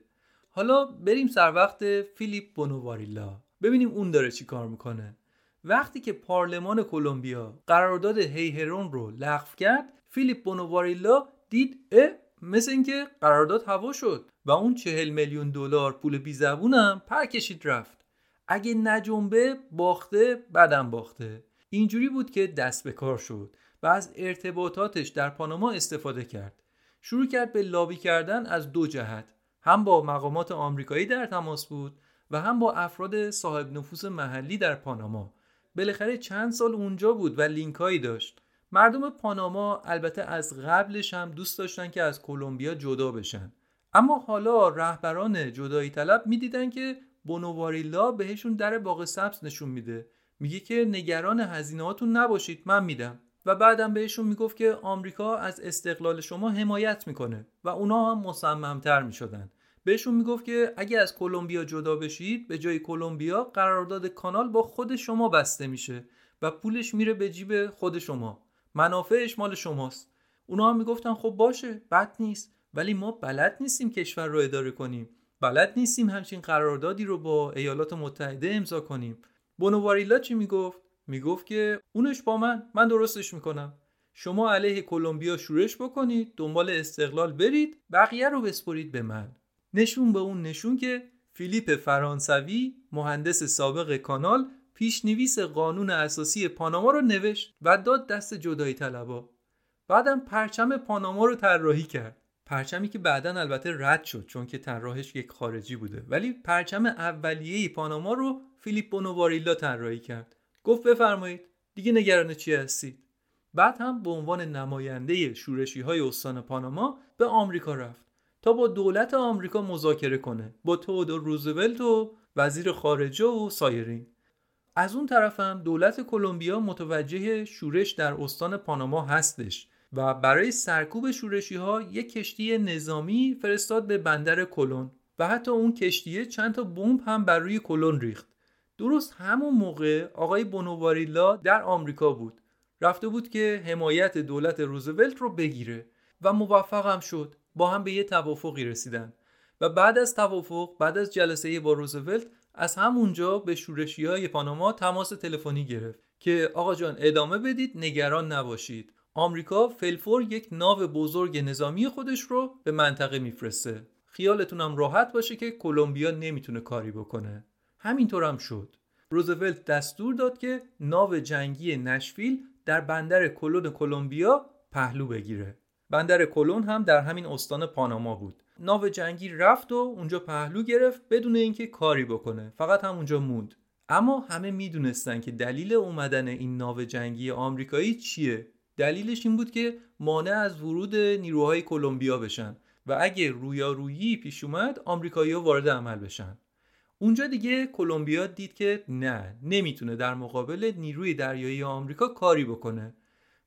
Speaker 1: حالا بریم سر وقت فیلیپ بونوواریلا ببینیم اون داره چی کار می‌کنه. وقتی که پارلمان کلمبیا قرارداد هیهرون رو لغو کرد فیلیپ بونوواریلا دید اه مثل اینکه قرارداد هوا شد و اون چهل میلیون دلار پول بی زبونم پر کشید رفت. اگه نجنبه باخته بدم باخته. اینجوری بود که دست به کار شد و از ارتباطاتش در پاناما استفاده کرد. شروع کرد به لابی کردن از دو جهت. هم با مقامات آمریکایی در تماس بود و هم با افراد صاحب نفوس محلی در پاناما. بالاخره چند سال اونجا بود و لینکایی داشت. مردم پاناما البته از قبلش هم دوست داشتن که از کلمبیا جدا بشن. اما حالا رهبران جدایی طلب می‌دیدن که بونوواریلا بهشون در باغ سبز نشون میده. میگه که نگران هزینهاتون نباشید من میدم. و بعدم بهشون می‌گفت که آمریکا از استقلال شما حمایت می‌کنه و اونا هم مصممتر می‌شدن. بهشون می‌گفت که اگه از کلمبیا جدا بشید به جای کلمبیا قرارداد کانال با خود شما بسته میشه و پولش میره به جیب خود شما. منافعش مال شماست. اونا هم می‌گفتن خب باشه بد نیست. ولی ما بلد نیستیم کشور رو اداره کنیم. بلد نیستیم همچین قراردادی رو با ایالات متحده امضا کنیم. بونواریلا چی می‌گفت؟ می‌گفت که اونش با من من درستش می‌کنم. شما علیه کلمبیا شورش بکنید دنبال استقلال برید بقیه رو بسپرید به من. نشون به اون نشون که فیلیپ فرانسوی مهندس سابق کانال پیشنویس قانون اساسی پاناما رو نوشت و داد دست جدایی طلبا. بعدم پرچم پاناما رو طراحی کرد. پرچمی که بعدا البته رد شد چون که طراحش یک خارجی بوده. ولی پرچم اولیه پاناما رو فیلیپ بونوواریلا طراحی کرد. گفت بفرمایید دیگه نگران چی هستید؟ بعد هم به عنوان نماینده شورشی های استان پاناما به آمریکا رفت تا با دولت آمریکا مذاکره کنه با تودور روزولت و وزیر خارجه و سایرین. از اون طرف هم دولت کلمبیا متوجه شورش در استان پاناما هستش و برای سرکوب شورشی ها یک کشتی نظامی فرستاد به بندر کلون و حتی اون کشتیه چند تا بمب هم بر روی کلون ریخت. درست همون موقع آقای بونوواریلا در آمریکا بود. رفته بود که حمایت دولت روزولت رو بگیره و موفقم شد. با هم به یه توافقی رسیدن. و بعد از توافق بعد از جلسه با روزولت از همونجا به شورشی های پاناما تماس تلفنی گرفت که آقا جان ادامه بدید نگران نباشید. آمریکا فلفور یک ناو بزرگ نظامی خودش رو به منطقه میفرسته. خیالتونم راحت باشه که کلمبیا نمی‌تونه کاری بکنه. همینطور هم شد. روزولت دستور داد که ناو جنگی نشویل در بندر کلون کلمبیا پهلو بگیره. بندر کلون هم در همین استان پاناما بود. ناو جنگی رفت و اونجا پهلو گرفت بدون اینکه کاری بکنه. فقط هم اونجا موند. اما همه می‌دونستن که دلیل اومدن این ناو جنگی آمریکایی چیه. دلیلش این بود که مانع از ورود نیروهای کلمبیا بشن و اگه رویارویی پیش اومد آمریکایی‌ها وارد عمل بشن. اونجا دیگه کلمبیا دید که نه نمی‌تونه در مقابل نیروی دریایی آمریکا کاری بکنه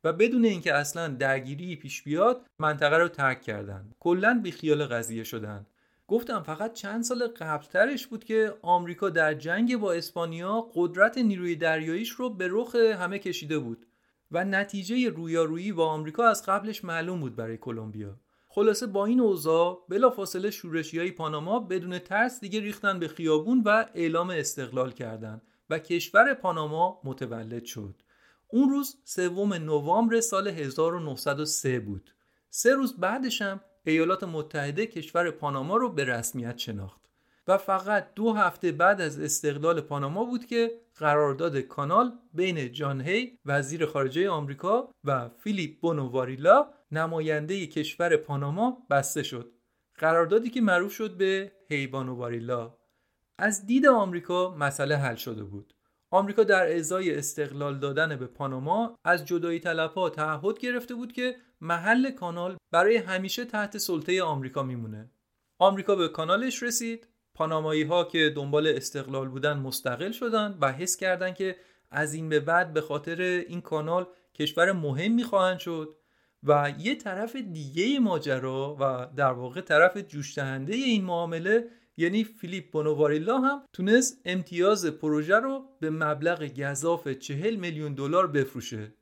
Speaker 1: و بدون اینکه اصلا درگیری پیش بیاد منطقه رو ترک کردن. کلا خیال قضیه شدن. گفتم فقط چند سال قبلترش بود که آمریکا در جنگ با اسپانیا قدرت نیروی دریاییش رو به رخ همه کشیده بود و نتیجه رویارویی با آمریکا از قبلش معلوم بود برای کلمبیا. خلاصه با این اوضاع بلافاصله شورشی های پاناما بدون ترس دیگه ریختن به خیابون و اعلام استقلال کردند و کشور پاناما متولد شد. اون روز سوم نوامبر سال 1903 بود. سه روز بعدش هم ایالات متحده کشور پاناما رو به رسمیت شناخت. و فقط دو هفته بعد از استقلال پاناما بود که قرارداد کانال بین جان هی وزیر خارجه آمریکا و فیلیپ بونوواریلا نماینده کشور پاناما بسته شد. قراردادی که معروف شد به هی بونوواریلا از دید آمریکا مسئله حل شده بود. آمریکا در ازای استقلال دادن به پاناما از جدایی طلبها تعهد گرفته بود که محل کانال برای همیشه تحت سلطه آمریکا میمونه. آمریکا به کانالش رسید. پانامایی ها که دنبال استقلال بودن مستقل شدن و حس کردند که از این به بعد به خاطر این کانال کشور مهم خواهند شد و یه طرف دیگه ماجرا و در واقع طرف جوش این معامله یعنی فیلیپ بونوواریلا هم تونست امتیاز پروژه رو به مبلغ گذاف 40 میلیون دلار بفروشه.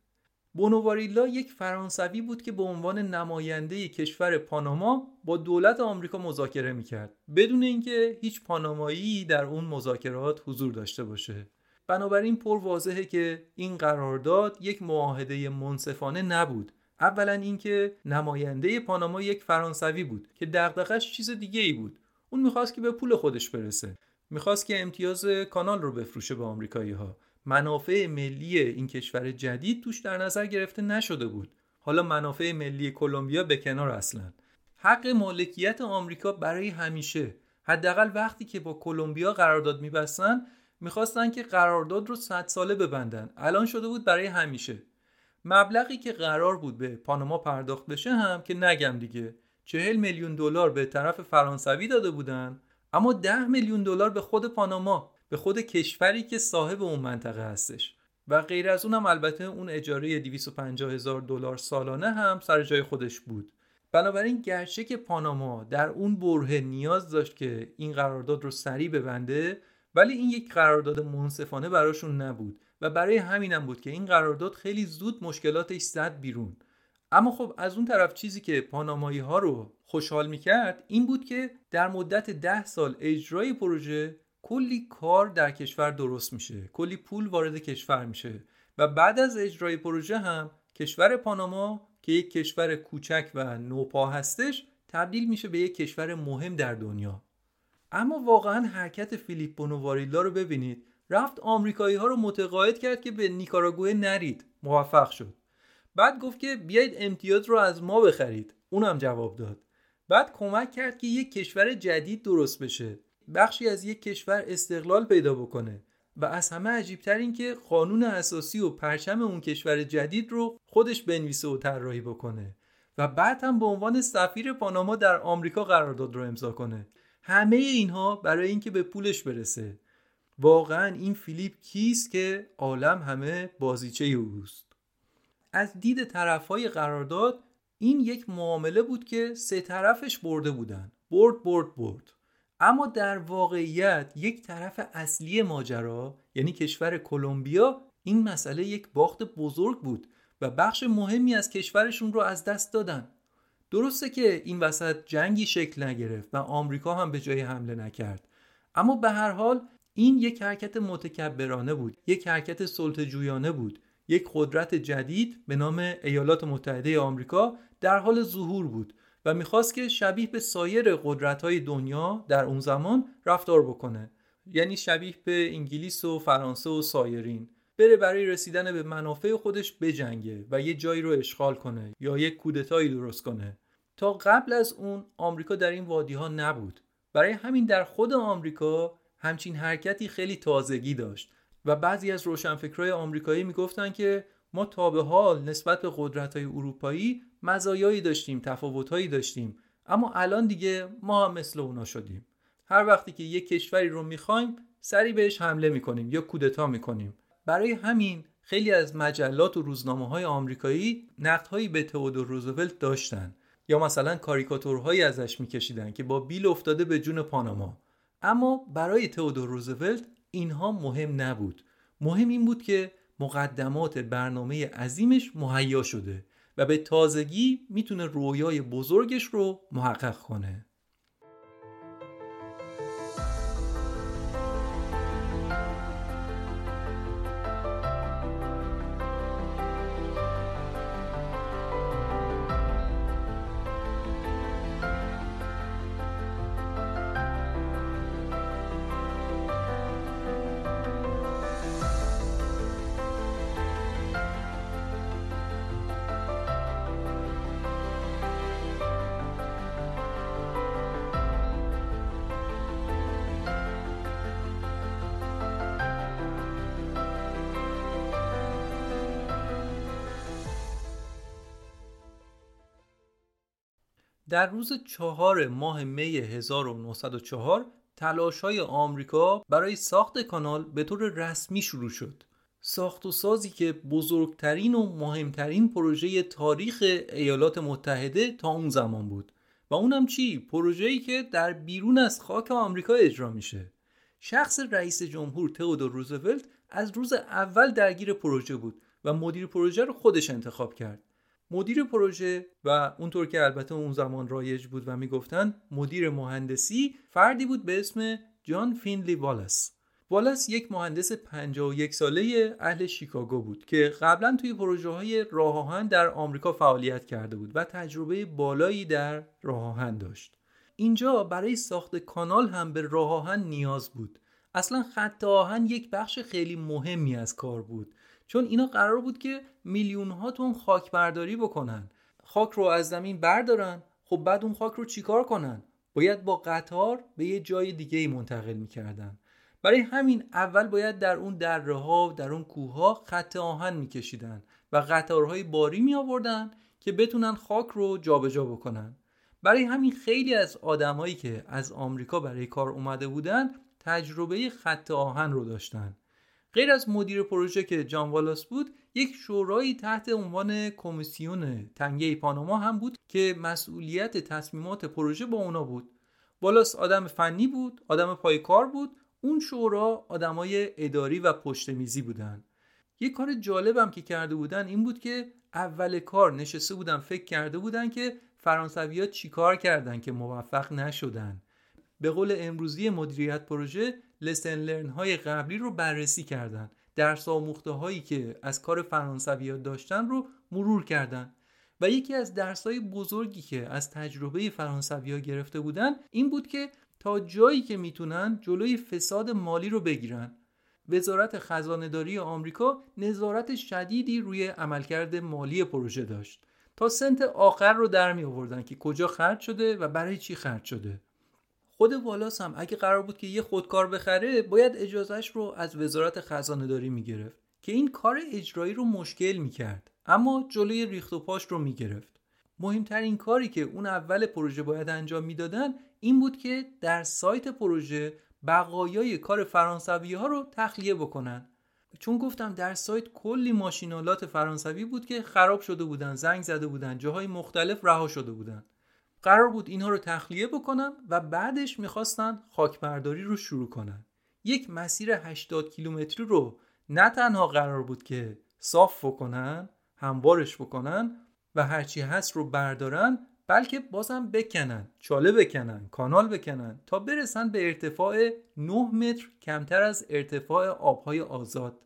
Speaker 1: بونوواریلا یک فرانسوی بود که به عنوان نماینده کشور پاناما با دولت آمریکا مذاکره می‌کرد. بدون اینکه هیچ پانامایی در اون مذاکرات حضور داشته باشه. بنابراین پر واضحه که این قرارداد یک معاهده منصفانه نبود. اولا اینکه نماینده پاناما یک فرانسوی بود که دغدغش چیز دیگه ای بود. اون می‌خواست که به پول خودش برسه. می‌خواست که امتیاز کانال رو بفروشه به آمریکایی ها منافع ملی این کشور جدید توش در نظر گرفته نشده بود. حالا منافع ملی کلمبیا به کنار اصلا حق مالکیت آمریکا برای همیشه. حداقل وقتی که با کلمبیا قرارداد میبستن می‌خواستن که قرارداد رو 100 ساله ببندن. الان شده بود برای همیشه. مبلغی که قرار بود به پاناما پرداخت بشه هم که نگم دیگه. چهل میلیون دلار به طرف فرانسوی داده بودن اما ده میلیون دلار به خود پاناما. به خود کشوری که صاحب اون منطقه هستش. و غیر از اونم البته اون اجاره 250 هزار دلار سالانه هم سر جای خودش بود. بنابراین گرچه که پاناما در اون بره نیاز داشت که این قرارداد رو سریع ببنده ولی این یک قرارداد منصفانه براشون نبود و برای همینم بود که این قرارداد خیلی زود مشکلاتش زد بیرون. اما خب از اون طرف چیزی که پانامایی ها رو خوشحال می‌کرد این بود که در مدت ده سال اجرای پروژه کلی کار در کشور درست میشه. کلی پول وارد کشور میشه. و بعد از اجرای پروژه هم کشور پاناما که یک کشور کوچک و نوپا هستش تبدیل میشه به یک کشور مهم در دنیا. اما واقعا حرکت فیلیپ بونوواریلا رو ببینید. رفت آمریکایی ها رو متقاعد کرد که به نیکاراگوئه نرید. موفق شد. بعد گفت که بیایید امتیاز رو از ما بخرید. اونم جواب داد. بعد کمک کرد که یک کشور جدید درست بشه. بخشی از یک کشور استقلال پیدا بکنه و از همه عجیبتر این که قانون اساسی و پرچم اون کشور جدید رو خودش بنویسه و طراحی بکنه و بعد هم به عنوان سفیر پاناما در آمریکا قرارداد رو امضا کنه. همه اینها برای اینکه به پولش برسه. واقعا این فیلیپ کیست که عالم همه بازیچه اوست. از دید طرفهای قرارداد این یک معامله بود که سه طرفش برده بودن. برد برد برد. اما در واقعیت یک طرف اصلی ماجرا یعنی کشور کلمبیا این مسئله یک باخت بزرگ بود و بخش مهمی از کشورشون رو از دست دادن. درسته که این وسط جنگی شکل نگرفت و آمریکا هم به جای حمله نکرد. اما به هر حال این یک حرکت متکبرانه بود یک حرکت سلطه بود. یک قدرت جدید به نام ایالات متحده آمریکا در حال ظهور بود. و می‌خواست که شبیه به سایر قدرت های دنیا در اون زمان رفتار بکنه. یعنی شبیه به انگلیس و فرانسه و سایرین. بره برای رسیدن به منافع خودش بجنگه و یه جایی رو اشغال کنه یا یک کودتایی درست کنه. تا قبل از اون آمریکا در این وادی ها نبود. برای همین در خود آمریکا همچین حرکتی خیلی تازگی داشت. و بعضی از روشنفکرای آمریکایی می‌گفتن که ما تا به حال نسبت به قدرت های اروپایی مزایایی داشتیم تفاوتهایی داشتیم. اما الان دیگه ما هم مثل اونا شدیم. هر وقتی که یک کشوری رو می‌خوایم سری بهش حمله می‌کنیم یا کودتا می‌کنیم. برای همین خیلی از مجلات و روزنامه های آمریکایی نقدهایی به تئودور روزولت داشتن. یا مثلا کاریکاتورهایی ازش میکشیدن که با بیل افتاده به جون پاناما. اما برای تئودور روزولت اینها مهم نبود. مهم این بود که مقدمات برنامه عظیمش مهیا شده. و به تازگی می‌تونه رویای بزرگش رو محقق کنه. در روز چهار ماه می 1904 تلاش های آمریکا برای ساخت کانال به طور رسمی شروع شد. ساخت و سازی که بزرگترین و مهمترین پروژه تاریخ ایالات متحده تا اون زمان بود و اونم چی؟ پروژه‌ای که در بیرون از خاک آمریکا اجرا میشه. شخص رئیس جمهور تئودور روزولت از روز اول درگیر پروژه بود و مدیر پروژه رو خودش انتخاب کرد. مدیر پروژه و اونطور که البته اون زمان رایج بود و می‌گفتن مدیر مهندسی فردی بود به اسم جان فینلی والاس. والاس یک مهندس 51 ساله اهل شیکاگو بود که قبلا توی پروژه های راه آهن در آمریکا فعالیت کرده بود و تجربه بالایی در راه آهن داشت. اینجا برای ساخت کانال هم به راه آهن نیاز بود. اصلا خط آهن یک بخش خیلی مهمی از کار بود. چون اینا قرار بود که میلیون ها تون خاک برداری بکنن. خاک رو از زمین بردارن. خب بعد اون خاک رو چیکار کنن؟ باید با قطار به یه جای دیگه منتقل می‌کردن. برای همین اول باید در اون دره ها در اون کوه ها خط آهن میکشیدن و قطارهای باری می آوردن که بتونن خاک رو جابجا بکنن. برای همین خیلی از آدمایی که از آمریکا برای کار اومده بودن تجربه خط آهن رو داشتن. غیر از مدیر پروژه که جان والاس بود یک شورایی تحت عنوان کمیسیون تنگه پاناما هم بود که مسئولیت تصمیمات پروژه با اونا بود. والاس آدم فنی بود آدم پایکار بود اون شورا آدمای اداری و پشت میزی بودن. یک کار جالبم که کرده بودن این بود که اول کار نشسته بودن فکر کرده بودن که فرانسوی ها چیکار کردن که موفق نشدن. به قول امروزی مدیریت پروژه لسن لرن های قبلی رو بررسی کردن. درس آموخته هایی که از کار فرانسوی ها داشتن رو مرور کردن. و یکی از درس های بزرگی که از تجربه فرانسوی ها گرفته بودن این بود که تا جایی که می‌تونن جلوی فساد مالی رو بگیرن. وزارت خزانهداری آمریکا نظارت شدیدی روی عملکرد مالی پروژه داشت. تا سنت آخر رو در می آوردن که کجا خرج شده و برای چی خرج شده. خود والاس هم اگه قرار بود که یه خودکار بخره باید اجازهش رو از وزارت خزانه داری می‌گرفت که این کار اجرایی رو مشکل می‌کرد اما جلوی ریخت و پاش رو می‌گرفت. مهمترین کاری که اون اول پروژه باید انجام می‌دادن این بود که در سایت پروژه بقایای کار فرانسوی ها رو تخلیه بکنن. چون گفتم در سایت کلی ماشینالات فرانسوی بود که خراب شده بودن زنگ زده بودن جاهای مختلف رها شده بودن. قرار بود اینها رو تخلیه بکنن و بعدش می‌خواستن خاکبرداری رو شروع کنن. یک مسیر 80 کیلومتری رو نه تنها قرار بود که صاف بکنن هموارش بکنن و هرچی هست رو بردارن بلکه بازم بکنن چاله بکنن کانال بکنن تا برسن به ارتفاع 9 متر کمتر از ارتفاع آبهای آزاد.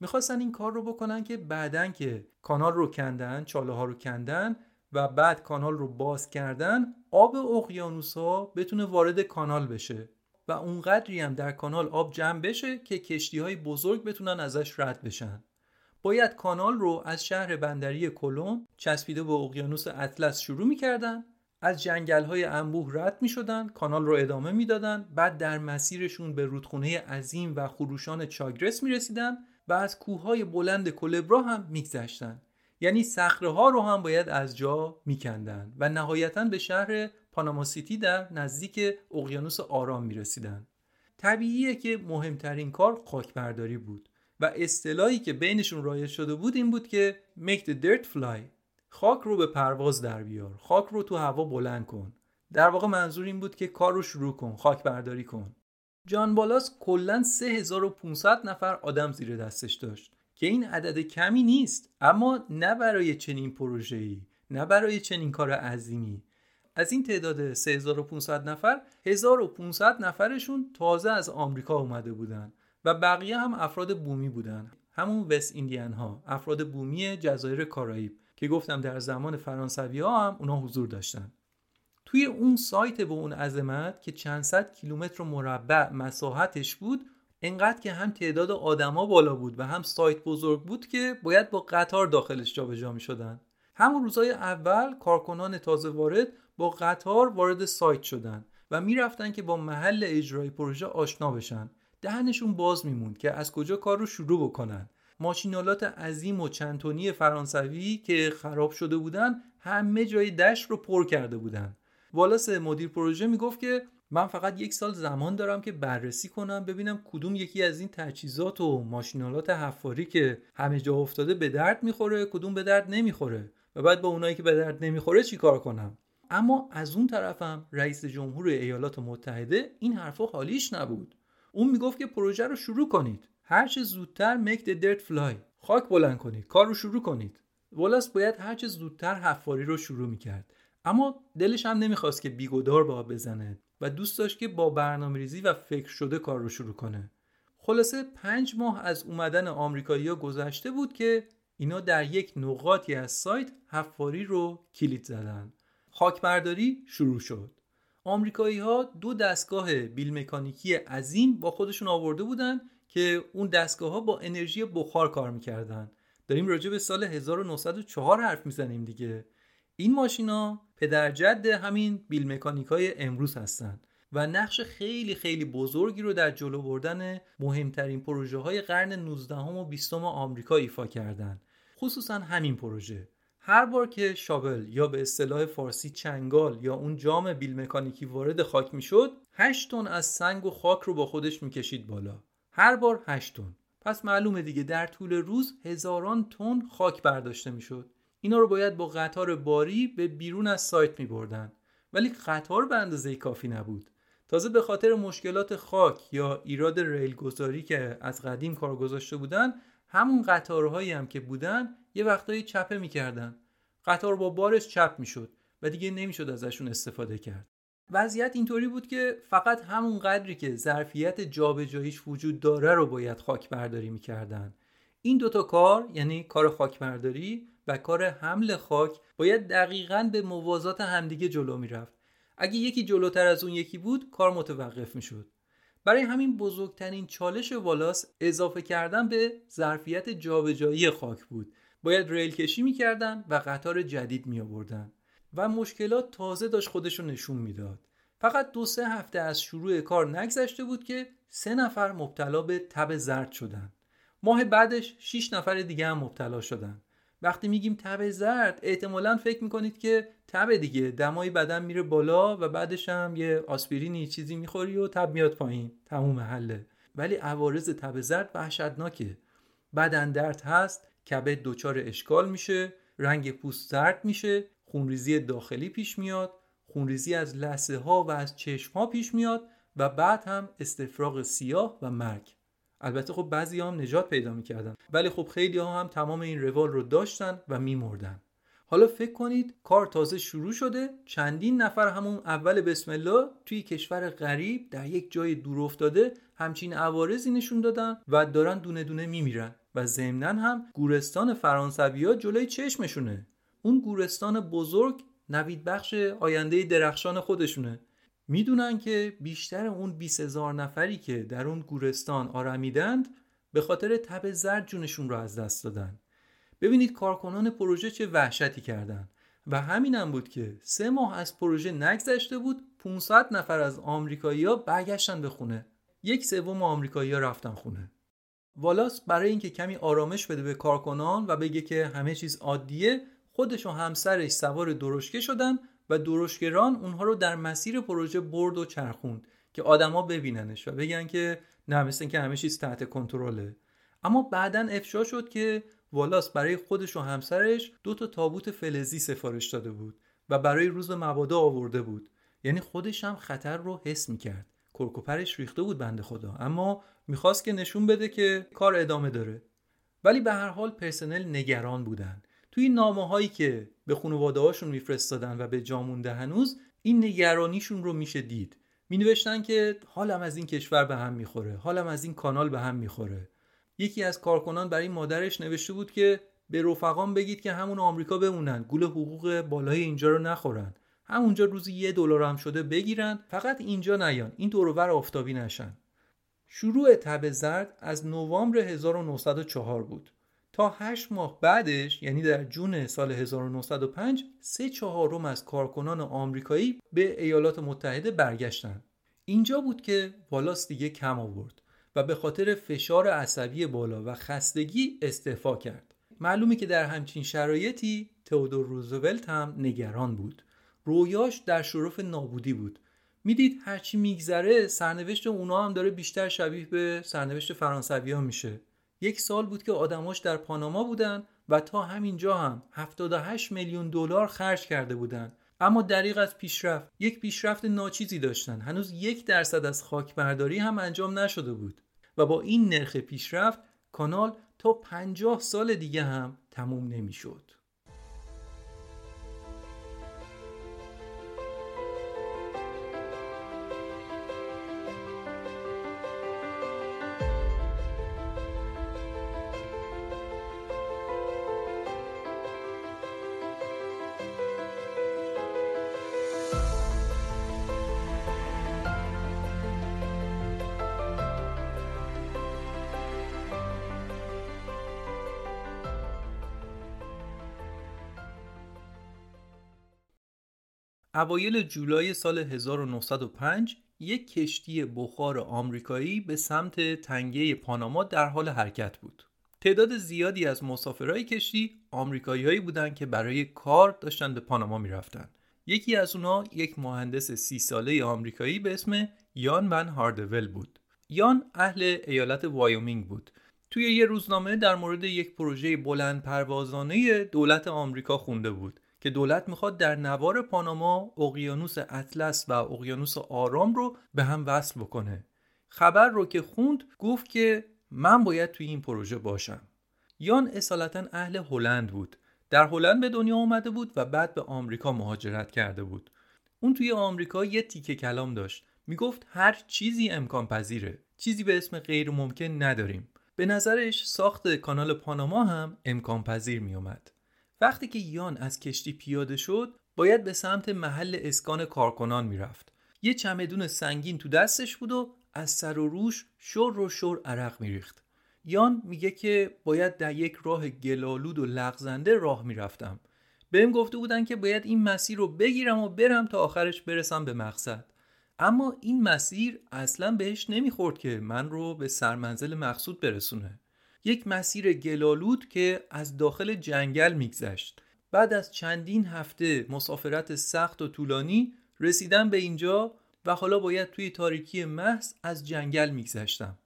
Speaker 1: می‌خواستن این کار رو بکنن که بعدن که کانال رو کندن چاله ها رو کندن و بعد کانال رو باز کردن آب اقیانوس ها بتونه وارد کانال بشه و اونقدری هم در کانال آب جمع بشه که کشتی های بزرگ بتونن ازش رد بشن. باید کانال رو از شهر بندری کلون چسبیده به اقیانوس اطلس شروع می‌کردن از جنگل های انبوه رد می شدن کانال رو ادامه می‌دادن بعد در مسیرشون به رودخونه عظیم و خروشان چاگرس می رسیدن و از کوههای بلند کلبرا هم میگذشتن. یعنی صخره ها رو هم باید از جا میکندن و نهایتا به شهر پاناما سیتی در نزدیک اقیانوس آرام می‌رسیدن. طبیعیه که مهمترین کار خاکبرداری بود و اصطلاحی که بینشون رایج شده بود این بود که make the dirt fly خاک رو به پرواز در بیار خاک رو تو هوا بلند کن. در واقع منظور این بود که کار رو شروع کن خاک برداری کن. جان بالاس کلا 3500 نفر آدم زیر دستش داشت. که این عدد کمی نیست اما نه برای چنین پروژه‌ای نه برای چنین کار عظیمی. از این تعداد 3500 نفر 1500 نفرشون تازه از آمریکا اومده بودن و بقیه هم افراد بومی بودن. همون وست ایندیان ها افراد بومی جزایر کارائیب که گفتم در زمان فرانسوی ها هم اونا حضور داشتن. توی اون سایت به اون عظمت که چند صد کیلومتر مربع مساحتش بود انقدر که هم تعداد آدما بالا بود و هم سایت بزرگ بود که باید با قطار داخلش جابجا می شدن همون روزای اول کارکنان تازه وارد با قطار وارد سایت شدن و می‌رفتن که با محل اجرای پروژه آشنا بشن. دهنشون باز میموند که از کجا کار رو شروع بکنن. ماشینالات عظیم و چندتونی فرانسوی که خراب شده بودن همه جای دشت رو پر کرده بودن. والاس مدیر پروژه می‌گفت که من فقط یک سال زمان دارم که بررسی کنم ببینم کدوم یکی از این تجهیزات و ماشینالات حفاری که همه جا افتاده به درد می‌خوره کدوم به درد نمی‌خوره و بعد با اونایی که به درد نمی‌خوره چیکار کنم؟ اما از اون طرفم رئیس جمهور ایالات متحده این حرفا حالیش نبود. اون می‌گفت که پروژه رو شروع کنید. هر چه زودتر make the fly. خاک بلند کنید. کار رو شروع کنید. ولاس باید هر چه زودتر حفاری رو شروع می‌کرد. اما دلش هم نمی‌خواست که بیگدار با بزنه. و دوست داشت که با برنامه ریزی و فکر شده کار رو شروع کنه. خلاصه پنج ماه از اومدن آمریکایی‌ها گذشته بود که اینا در یک نقاطی از سایت حفاری رو کلید زدن. خاکبرداری شروع شد. آمریکایی ها دو دستگاه بیل مکانیکی عظیم با خودشون آورده بودن که اون دستگاه ها با انرژی بخار کار می‌کردن. داریم راجع به سال 1904 حرف می‌زنیم دیگه. این ماشینا پدرجد همین بیل مکانیک های امروز هستن و نقش خیلی خیلی بزرگی رو در جلو بردن مهمترین پروژه های قرن 19 و 20 آمریکا ایفا کردن. خصوصا همین پروژه. هر بار که شاول یا به اصطلاح فارسی چنگال یا اون جام بیل مکانیکی وارد خاک می‌شد 8 تن از سنگ و خاک رو با خودش می‌کشید بالا. هر بار 8 تن. پس معلومه دیگه در طول روز هزاران تن خاک برداشته می‌شد. اینا رو باید با قطار باری به بیرون از سایت می بردن. ولی قطار به اندازه کافی نبود. تازه به خاطر مشکلات خاک یا ایراد ریل گذاری که از قدیم کار گذاشته بودن همون قطارهایی هم که بودن یه وقتایی چپه می‌کردن. قطار با بارش چپ می‌شد و دیگه نمی‌شد ازشون استفاده کرد. وضعیت اینطوری بود که فقط همون قدری که ظرفیت جابجاییش وجود داره رو باید خاک برداری می‌کردن. این دوتا کار یعنی کار خاک برداری و کار حمل خاک باید دقیقا به موازات همدیگه جلو می‌رفت. اگه یکی جلوتر از اون یکی بود کار متوقف می‌شد. برای همین بزرگترین چالش والاس اضافه کردن به ظرفیت جابجایی خاک بود. باید ریل کشی می‌کردن و قطار جدید می آوردن و مشکلات تازه داشت خودشو نشون می‌داد. فقط دو سه هفته از شروع کار نگذشته بود که سه نفر مبتلا به تب زرد شدن. ماه بعدش 6 نفر دیگه هم مبتلا شدن. وقتی میگیم تب زرد احتمالا فکر می‌کنید که تب دیگه. دمای بدن میره بالا و بعدش هم یه آسپرینی چیزی می‌خوری و تب میاد پایین. تموم حله ولی عوارض تب زرد وحشتناکه. بدن درد هست کبد دچار اشکال میشه رنگ پوست زرد میشه خونریزی داخلی پیش میاد خونریزی از لسه ها و از چشم ها پیش میاد و بعد هم استفراغ سیاه و مرگ. البته خب بعضی هم نجات پیدا می‌کردن. ولی خب خیلی ها هم تمام این روال رو داشتن و میمردن. حالا فکر کنید کار تازه شروع شده. چندین نفر همون اول بسم الله توی کشور غریب در یک جای دور افتاده همچین عوارضی نشون دادن و دارن دونه دونه میمیرن. و ضمنا هم گورستان فرانسویا جلوی چشمشونه. اون گورستان بزرگ نوید بخش آینده درخشان خودشونه. می‌دونن که بیشتر اون 20 هزار نفری که در اون گورستان آرمیدند به خاطر تب زرد جونشون رو از دست دادن. ببینید کارکنان پروژه چه وحشتی کردن. و همینم بود که سه ماه از پروژه نگذشته بود 500 نفر از آمریکایی‌ها برگشتن به خونه. یک سوم آمریکایی‌ها رفتن خونه. والاس برای اینکه کمی آرامش بده به کارکنان و بگه که همه چیز عادیه خودش و همسرش سوار درشکه شدن و درشکران اونها رو در مسیر پروژه برد و چرخوند که آدما ببیننش و بگن که نه مثل که همه چیز تحت کنترله. اما بعدا افشا شد که والاس برای خودش و همسرش دو تا تابوت فلزی سفارش داده بود و برای روز مبادا آورده بود. یعنی خودش هم خطر رو حس می‌کرد. کرکوپرش ریخته بود بنده خدا. اما می‌خواست که نشون بده که کار ادامه داره. ولی به هر حال پرسنل نگران بودن. توی نامه هایی که به خانواده هاشون میفرستادن و به جامونده هنوز این نگرانیشون رو میشه دید. می نوشتن که حالم از این کشور به هم می‌خوره حالم از این کانال به هم می‌خوره. یکی از کارکنان برای مادرش نوشته بود که به رفقام بگید که همون آمریکا بمونن گول حقوق بالای اینجا رو نخورن. همونجا روزی یه دلار هم شده بگیرن فقط اینجا نیان این دورور آفتابی نشن. شروع تب زرد از نوامبر 1904 بود. تا هشت ماه بعدش یعنی در جون سال 1905 سه چهارم از کارکنان آمریکایی به ایالات متحده برگشتن. اینجا بود که والاس دیگه کم آورد و به خاطر فشار عصبی بالا و خستگی استعفا کرد. معلومه که در همچین شرایطی تئودور روزولت هم نگران بود. رویاش در شرف نابودی بود. می‌دید هرچی میگذره سرنوشت اونا هم داره بیشتر شبیه به سرنوشت فرانسوی میشه. یک سال بود که آدماش در پاناما بودن و تا همینجا هم 78 میلیون دلار خرج کرده بودند اما دریغ از پیشرفت. یک پیشرفت ناچیزی داشتن. هنوز یک درصد از خاکبرداری هم انجام نشده بود. و با این نرخ پیشرفت کانال تا 50 سال دیگه هم تموم نمی‌شد. اوایل جولای سال 1905 یک کشتی بخار آمریکایی به سمت تنگه پاناما در حال حرکت بود. تعداد زیادی از مسافرهای کشتی آمریکایی‌هایی بودند که برای کار داشتن به پاناما می‌رفتند. یکی از اونها یک مهندس سی ساله آمریکایی به اسم یان ون هاردول بود. یان اهل ایالت وایومینگ بود. توی یه روزنامه در مورد یک پروژه بلند پروازانه دولت آمریکا خونده بود که دولت می‌خواد در نوار پاناما اقیانوس اطلس و اقیانوس آرام رو به هم وصل بکنه. خبر رو که خوند گفت که من باید توی این پروژه باشم. یان اصالتا اهل هلند بود. در هلند به دنیا آمده بود و بعد به آمریکا مهاجرت کرده بود. اون توی آمریکا یه تیکه کلام داشت. می‌گفت هر چیزی امکان پذیره. چیزی به اسم غیر ممکن نداریم. به نظرش ساخت کانال پاناما هم امکان پذیر می اومد. وقتی که یان از کشتی پیاده شد باید به سمت محل اسکان کارکنان می‌رفت. یه چمدون سنگین تو دستش بود و از سر و روش شور و شور عرق میریخت. یان میگه که باید در یک راه گلالود و لغزنده راه می‌رفتم. بهم گفته بودن که باید این مسیر رو بگیرم و برم تا آخرش برسم به مقصد. اما این مسیر اصلا بهش نمی‌خورد که من رو به سرمنزل مقصود برسونه. یک مسیر گلالود که از داخل جنگل میگذشت. بعد از چندین هفته مسافرت سخت و طولانی رسیدم به اینجا و حالا باید توی تاریکی محض از جنگل میگذشتم.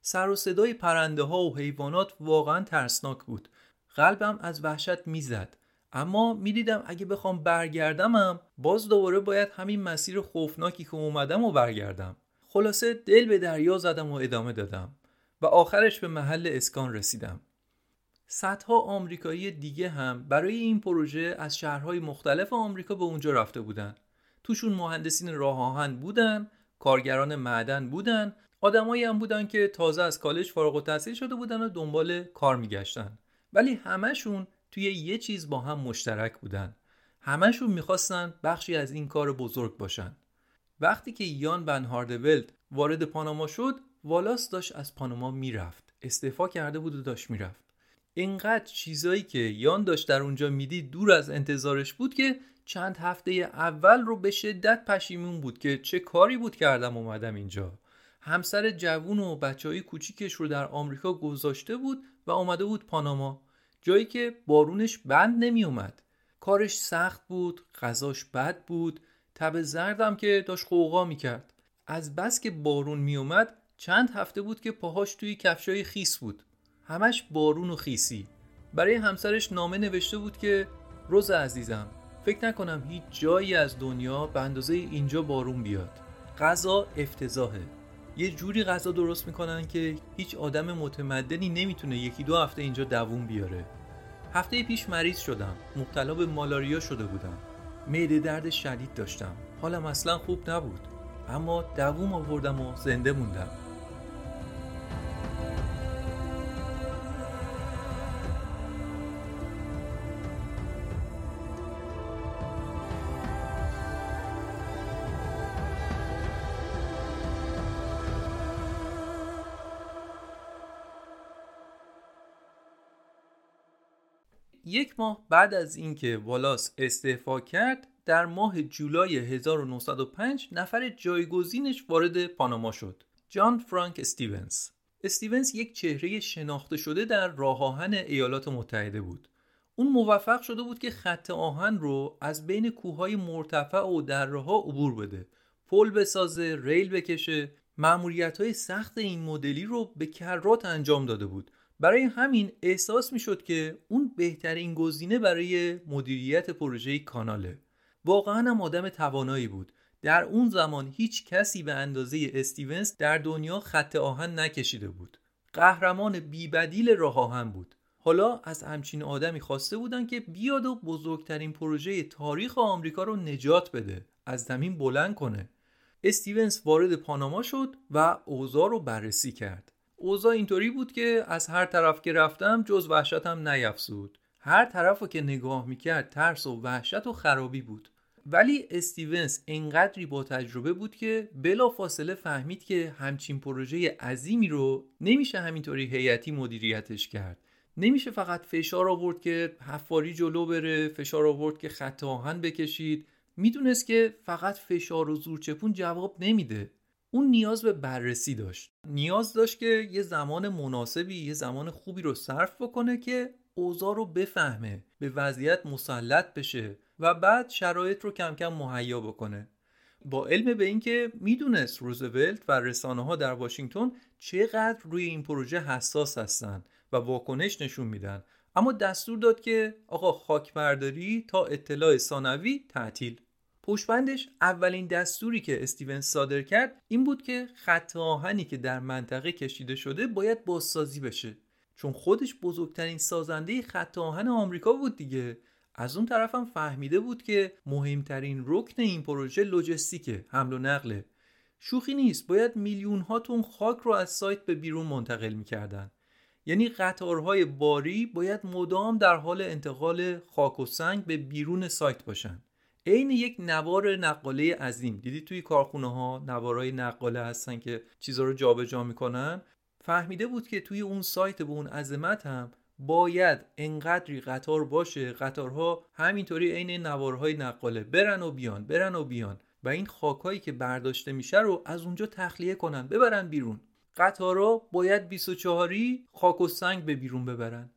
Speaker 1: سر و صدای پرنده ها و حیوانات واقعا ترسناک بود. قلبم از وحشت می‌زد. اما می‌دیدم اگه بخوام برگردمم باز دوباره باید همین مسیر خوفناکی که اومدم و برگردم. خلاصه دل به دریا زدم و ادامه دادم. و آخرش به محل اسکان رسیدم. صدها آمریکایی دیگه هم برای این پروژه از شهرهای مختلف آمریکا به اونجا رفته بودن. توشون مهندسین راه آهن بودن کارگران معدن بودن آدمایی هم بودن که تازه از کالج فارغ التحصیل شده بودن و دنبال کار میگشتن. ولی همهشون توی یه چیز با هم مشترک بودن. همهشون می‌خواستن بخشی از این کار بزرگ باشن. وقتی که یان بن هاردولد وارد پاناما شد والاس داشت از پاناما می‌رفت. استعفا کرده بود و داشت می‌رفت. اینقدر چیزایی که یان داشت در اونجا می‌دید دور از انتظارش بود که چند هفته اول رو به شدت پشیمون بود که چه کاری بود کردم اومدم اینجا. همسر جوون و بچه های کوچیکش رو در آمریکا گذاشته بود و آمده بود پاناما. جایی که بارونش بند نمی اومد کارش سخت بود غذاش بد بود. تب زردم که داشت قوقا می‌کرد. از بس که بارون می اومد چند هفته بود که پاهاش توی کفشای خیس بود. همش بارون و خیسی. برای همسرش نامه نوشته بود که روز عزیزم فکر نکنم هیچ جایی از دنیا به اندازه اینجا بارون بیاد. غذا افتضاحه. یه جوری غذا درست می‌کنن که هیچ آدم متمدنی نمی‌تونه یکی دو هفته اینجا دووم بیاره. هفته پیش مریض شدم. مبتلا به مالاریا شده بودم. معده درد شدید داشتم. حالم اصلا خوب نبود. اما دووم آوردم و زنده موندم. یک ماه بعد از اینکه والاس استعفا کرد در ماه جولای 1905 نفر جایگزینش وارد پاناما شد. جان فرانک استیونز. استیونز یک چهره شناخته شده در راه آهن ایالات متحده بود. اون موفق شده بود که خط آهن رو از بین کوههای مرتفع و درها عبور بده. پل بسازه ریل بکشه. معمولیت های سخت این مدلی رو به کرات انجام داده بود. برای همین احساس می شد که اون بهترین گزینه برای مدیریت پروژه کاناله. واقعا هم آدم توانایی بود. در اون زمان هیچ کسی به اندازه استیونز در دنیا خط آهن نکشیده بود. قهرمان بیبدیل راه آهن بود. حالا از همچین آدمی خواسته بودن که بیاد و بزرگترین پروژه تاریخ آمریکا رو نجات بده. از زمین بلند کنه. استیونز وارد پاناما شد و اوضاع رو بررسی کرد. اوضاع اینطوری بود که از هر طرف که رفتم جز وحشتم نیفسود هر طرف که نگاه می‌کرد ترس و وحشت و خرابی بود. ولی استیونز انقدری با تجربه بود که بلا فاصله فهمید که همچین پروژه عظیمی رو نمیشه همینطوری هیئتی مدیریتش کرد. نمیشه فقط فشار آورد که حفاری جلو بره فشار آورد که خط آهن بکشید. می‌دونست که فقط فشار و زورچپون جواب نمیده. اون نیاز به بررسی داشت. نیاز داشت که یه زمان مناسبی یه زمان خوبی رو صرف بکنه که اوضاع رو بفهمه به وضعیت مسلط بشه و بعد شرایط رو کم کم مهیا بکنه. با علم به اینکه می‌دونست روزولت و رسانه ها در واشنگتن چقدر روی این پروژه حساس هستن و واکنش نشون میدن. اما دستور داد که آقا خاکبرداری تا اطلاع ثانوی تعطیل. پشبندش اولین دستوری که استیون صادر کرد این بود که خط آهنی که در منطقه کشیده شده باید بازسازی بشه. چون خودش بزرگترین سازنده خط آهن آمریکا بود دیگه. از اون طرفم فهمیده بود که مهمترین رکن این پروژه لوجستیکه حمل و نقله شوخی نیست باید میلیون ها تن خاک رو از سایت به بیرون منتقل می‌کردن. یعنی قطارهای باری باید مدام در حال انتقال خاک و سنگ به بیرون سایت باشن. عین یک نوار نقاله عظیم. دیدی توی کارخونه ها نوارای نقاله هستن که چیزها رو جابجا می‌کنن؟ فهمیده بود که توی اون سایت به اون عظمت هم باید انقدری قطار باشه قطارها همینطوری عین نوارهای نقاله. برن و بیان برن و بیان. و این خاکایی که برداشته میشه رو از اونجا تخلیه کنن ببرن بیرون. قطارها باید 24 خاک و سنگ به بیرون ببرن.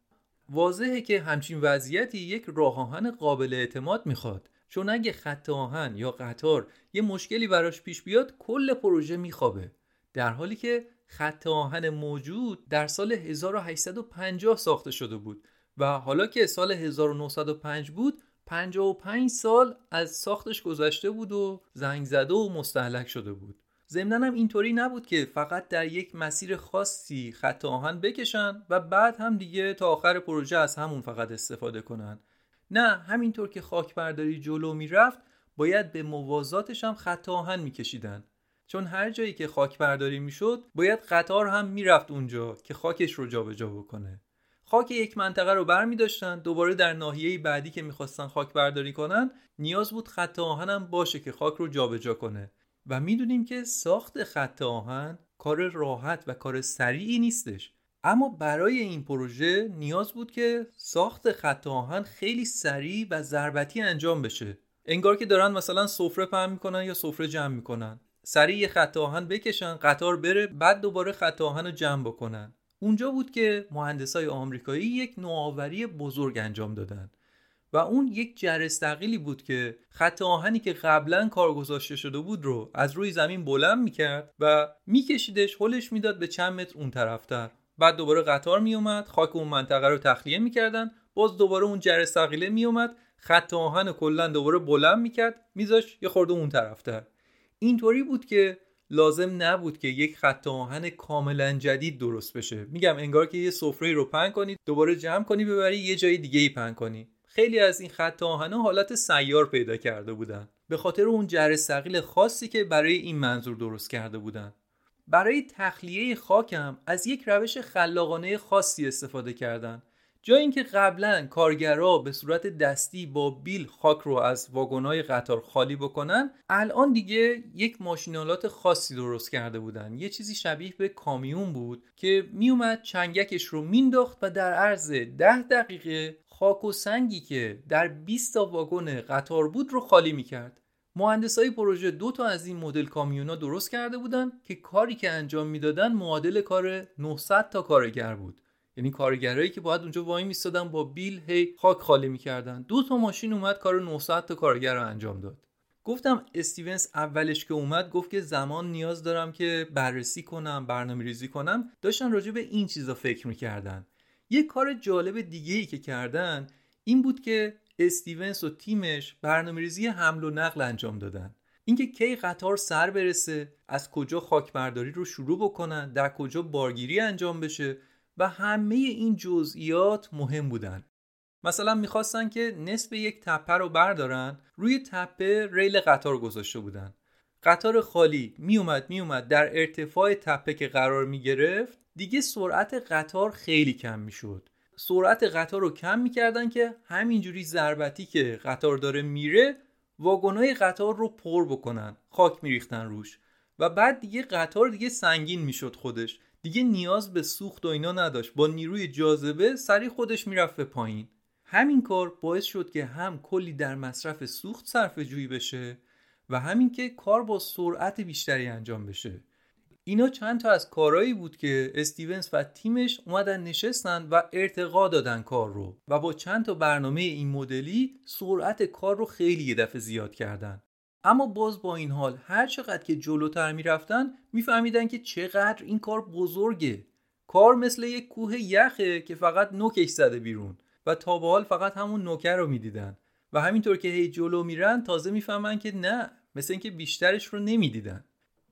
Speaker 1: واضحه که همچین وضعیتی یک راه قابل اعتماد می‌خواد. چون اگه خط آهن یا قطار یه مشکلی براش پیش بیاد کل پروژه میخوابه. در حالی که خط آهن موجود در سال 1850 ساخته شده بود و حالا که سال 1905 بود 55 سال از ساختش گذشته بود و زنگ زده و مستحلک شده بود. ضمنا هم اینطوری نبود که فقط در یک مسیر خاصی خط آهن بکشن و بعد هم دیگه تا آخر پروژه از همون فقط استفاده کنن. نه همینطور که خاک برداری جلو می‌رفت باید به موازاتش هم خط آهن میکشیدن. چون هر جایی که خاک برداری می‌شد باید قطار هم می‌رفت اونجا که خاکش رو جابجا بکنه. خاک یک منطقه رو بر می داشتن دوباره در ناحیه بعدی که می‌خواستن خاک برداری کنن نیاز بود خط آهن هم باشه که خاک رو جابجا کنه. و می‌دونیم که ساخت خط آهن کار راحت و کار سریعی نیستش. اما برای این پروژه نیاز بود که ساخت خط آهن خیلی سریع و ضربتی انجام بشه. انگار که دارن مثلا سفره پهن می‌کنن یا سفره جمع می‌کنن. سریع یه خط آهن بکشن قطار بره بعد دوباره خط آهن رو جمع بکنن. اونجا بود که مهندسای آمریکایی یک نوآوری بزرگ انجام دادن. و اون یک جرستقیلی بود که خط آهنی که قبلا کار گذاشته شده بود رو از روی زمین بلند می‌کرد و میکشیدش حلش می‌داد به چند متر اون طرفتر بعد دوباره قطار میومد خاک اون منطقه رو تخلیه می‌کردن. باز دوباره اون جرستقیله میومد خط آهن کلا دوباره بلند می‌کرد میذاش یه خورده اون طرفتر اینطوری بود که لازم نبود که یک خط آهن کاملا جدید درست بشه. میگم انگار که یه سفره رو پن کنی دوباره جمع کنی ببری یه جای دیگه ای پن کنی. خیلی از این خط آهنها حالت سیار پیدا کرده بودن. به خاطر اون جر سقیل خاصی که برای این منظور درست کرده بودن. برای تخلیه خاکم از یک روش خلاقانه خاصی استفاده کردن. جای اینکه قبلا کارگرا به صورت دستی با بیل خاک رو از واگنای قطار خالی بکنن الان دیگه یک ماشینالات خاصی درست کرده بودن. یه چیزی شبیه به کامیون بود که میومد چنگکش رو مینداخت و در عرض ده دقیقه خاک و سنگی که در 20 تا واگن قطار بود رو خالی می‌کرد. مهندسای پروژه دو تا از این مدل کامیونا درست کرده بودن که کاری که انجام می‌دادن معادل کار 900 تا کارگر بود. یعنی کارگرایی که باید اونجا وای میستادن با بیل هی خاک خالی می‌کردن. دو تا ماشین اومد کار 900 تا کارگر رو انجام داد. گفتم استیونز اولش که اومد گفت که زمان نیاز دارم که بررسی کنم برنامه ریزی کنم. داشتن راجع به این چیزا فکر می‌کردن. یه کار جالب دیگه ای که کردن این بود که استیونز و تیمش برنامه ریزی حمل و نقل انجام دادن. اینکه کی قطار سر برسه از کجا خاک برداری رو شروع بکنن در کجا بارگیری انجام بشه و همه این جزئیات مهم بودن. مثلا می‌خواستن که نصف یک تپه رو بردارن روی تپه ریل قطار گذاشته بودن. قطار خالی میومد میومد در ارتفاع تپه که قرار می‌گرفت دیگه سرعت قطار خیلی کم می‌شد. سرعت قطار رو کم می‌کردن که همینجوری ضربتی که قطار داره میره واگنای قطار رو پر بکنن خاک میریختن روش. و بعد دیگه قطار دیگه سنگین می‌شد خودش. دیگه نیاز به سوخت و اینا نداشت. با نیروی جاذبه سری خودش می‌رفت به پایین. همین کار باعث شد که هم کلی در مصرف سوخت صرف جویی بشه و همین که کار با سرعت بیشتری انجام بشه. اینا چند تا از کارهایی بود که استیونز و تیمش اومدن نشستن و ارتقا دادن کار رو و با چند تا برنامه این مدلی سرعت کار رو خیلی یه دفعه زیاد کردن. اما باز با این حال هر چقدر که جلوتر می‌رفتن میفهمیدن که چقدر این کار بزرگه. کار مثل یک کوه یخه که فقط نوکش زده بیرون و تا به حال فقط همون نوکر رو می‌دیدن. و همینطور که هی جلو میرن تازه می‌فهمن که نه مثل اینکه بیشترش رو نمی‌دیدن.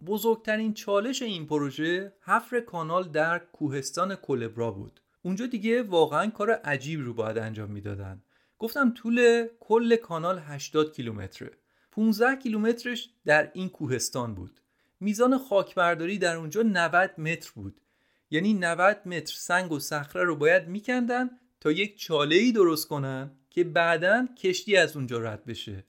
Speaker 1: بزرگترین چالش این پروژه حفر کانال در کوهستان کلبرا بود. اونجا دیگه واقعا کار عجیب رو باید انجام می‌دادن. گفتم طول کل کانال 80 کیلومتره. 15 کیلومترش در این کوهستان بود. میزان خاکبرداری در اونجا 90 متر بود. یعنی 90 متر سنگ و صخره رو باید میکندن تا یک چاله ای درست کنن که بعدا کشتی از اونجا رد بشه.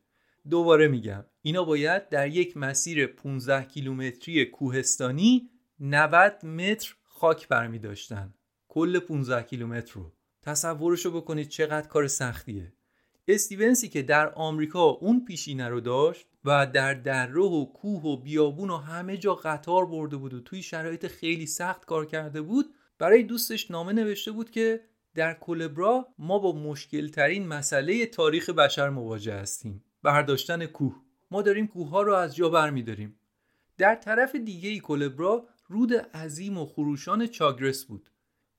Speaker 1: دوباره میگم. اینا باید در یک مسیر 15 کیلومتری کوهستانی 90 متر خاک برمی داشتن. کل 15 کیلومتر رو. تصورشو بکنید چقدر کار سختیه. استیونسی که در آمریکا اون پیشینه رو داشت و در دره و کوه و بیابون و همه جا قطار برده بود و توی شرایط خیلی سخت کار کرده بود برای دوستش نامه نوشته بود که در کلبرا ما با مشکل ترین مسئله تاریخ بشر مواجه هستیم. برداشتن کوه. ما داریم کوه ها رو از جا برمیداریم. در طرف دیگه ای کلبرا رود عظیم و خروشان چاگرس بود.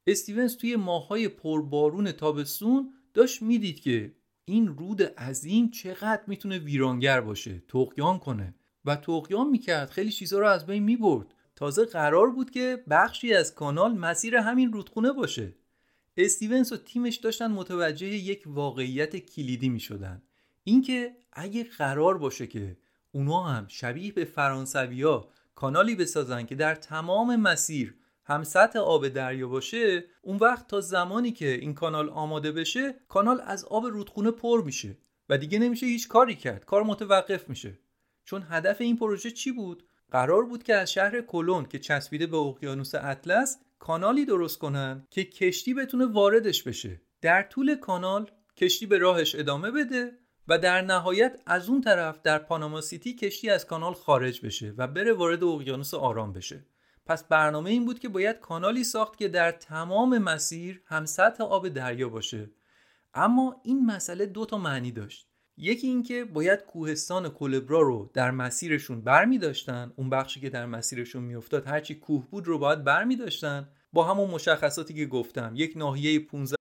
Speaker 1: استیونز توی ماهای پربارون تابستون داشت می‌دید که این رود عظیم چقدر می‌تونه ویرانگر باشه تقیان کنه. و تقیان می‌کرد خیلی چیزها رو از بین می‌برد. تازه قرار بود که بخشی از کانال مسیر همین رودخونه باشه. استیونز و تیمش داشتن متوجه یک واقعیت کلیدی می‌شدن. اینکه اگه قرار باشه که اونا هم شبیه به فرانسویا کانالی بسازن که در تمام مسیر هم سطح آب دریا باشه اون وقت تا زمانی که این کانال آماده بشه کانال از آب رودخونه پر میشه و دیگه نمیشه هیچ کاری کرد کار متوقف میشه. چون هدف این پروژه چی بود؟ قرار بود که از شهر کلون که چسبیده به اقیانوس اطلس کانالی درست کنن که کشتی بتونه واردش بشه. در طول کانال کشتی به راهش ادامه بده و در نهایت از اون طرف در پاناما سیتی کشتی از کانال خارج بشه و بره وارد اقیانوس آرام بشه. پس برنامه این بود که باید کانالی ساخت که در تمام مسیر هم سطح آب دریا باشه. اما این مسئله دو تا معنی داشت. یکی اینکه باید کوهستان کلبرا رو در مسیرشون برمی داشتن. اون بخشی که در مسیرشون میافتاد هرچی کوه بود رو باید برمی داشتن. با همون مشخصاتی که گفتم یک ناحیه 15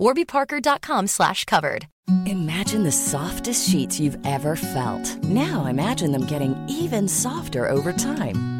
Speaker 3: warbyparker.com slash covered.
Speaker 7: Imagine the softest sheets you've ever felt. Now imagine them getting even softer over time.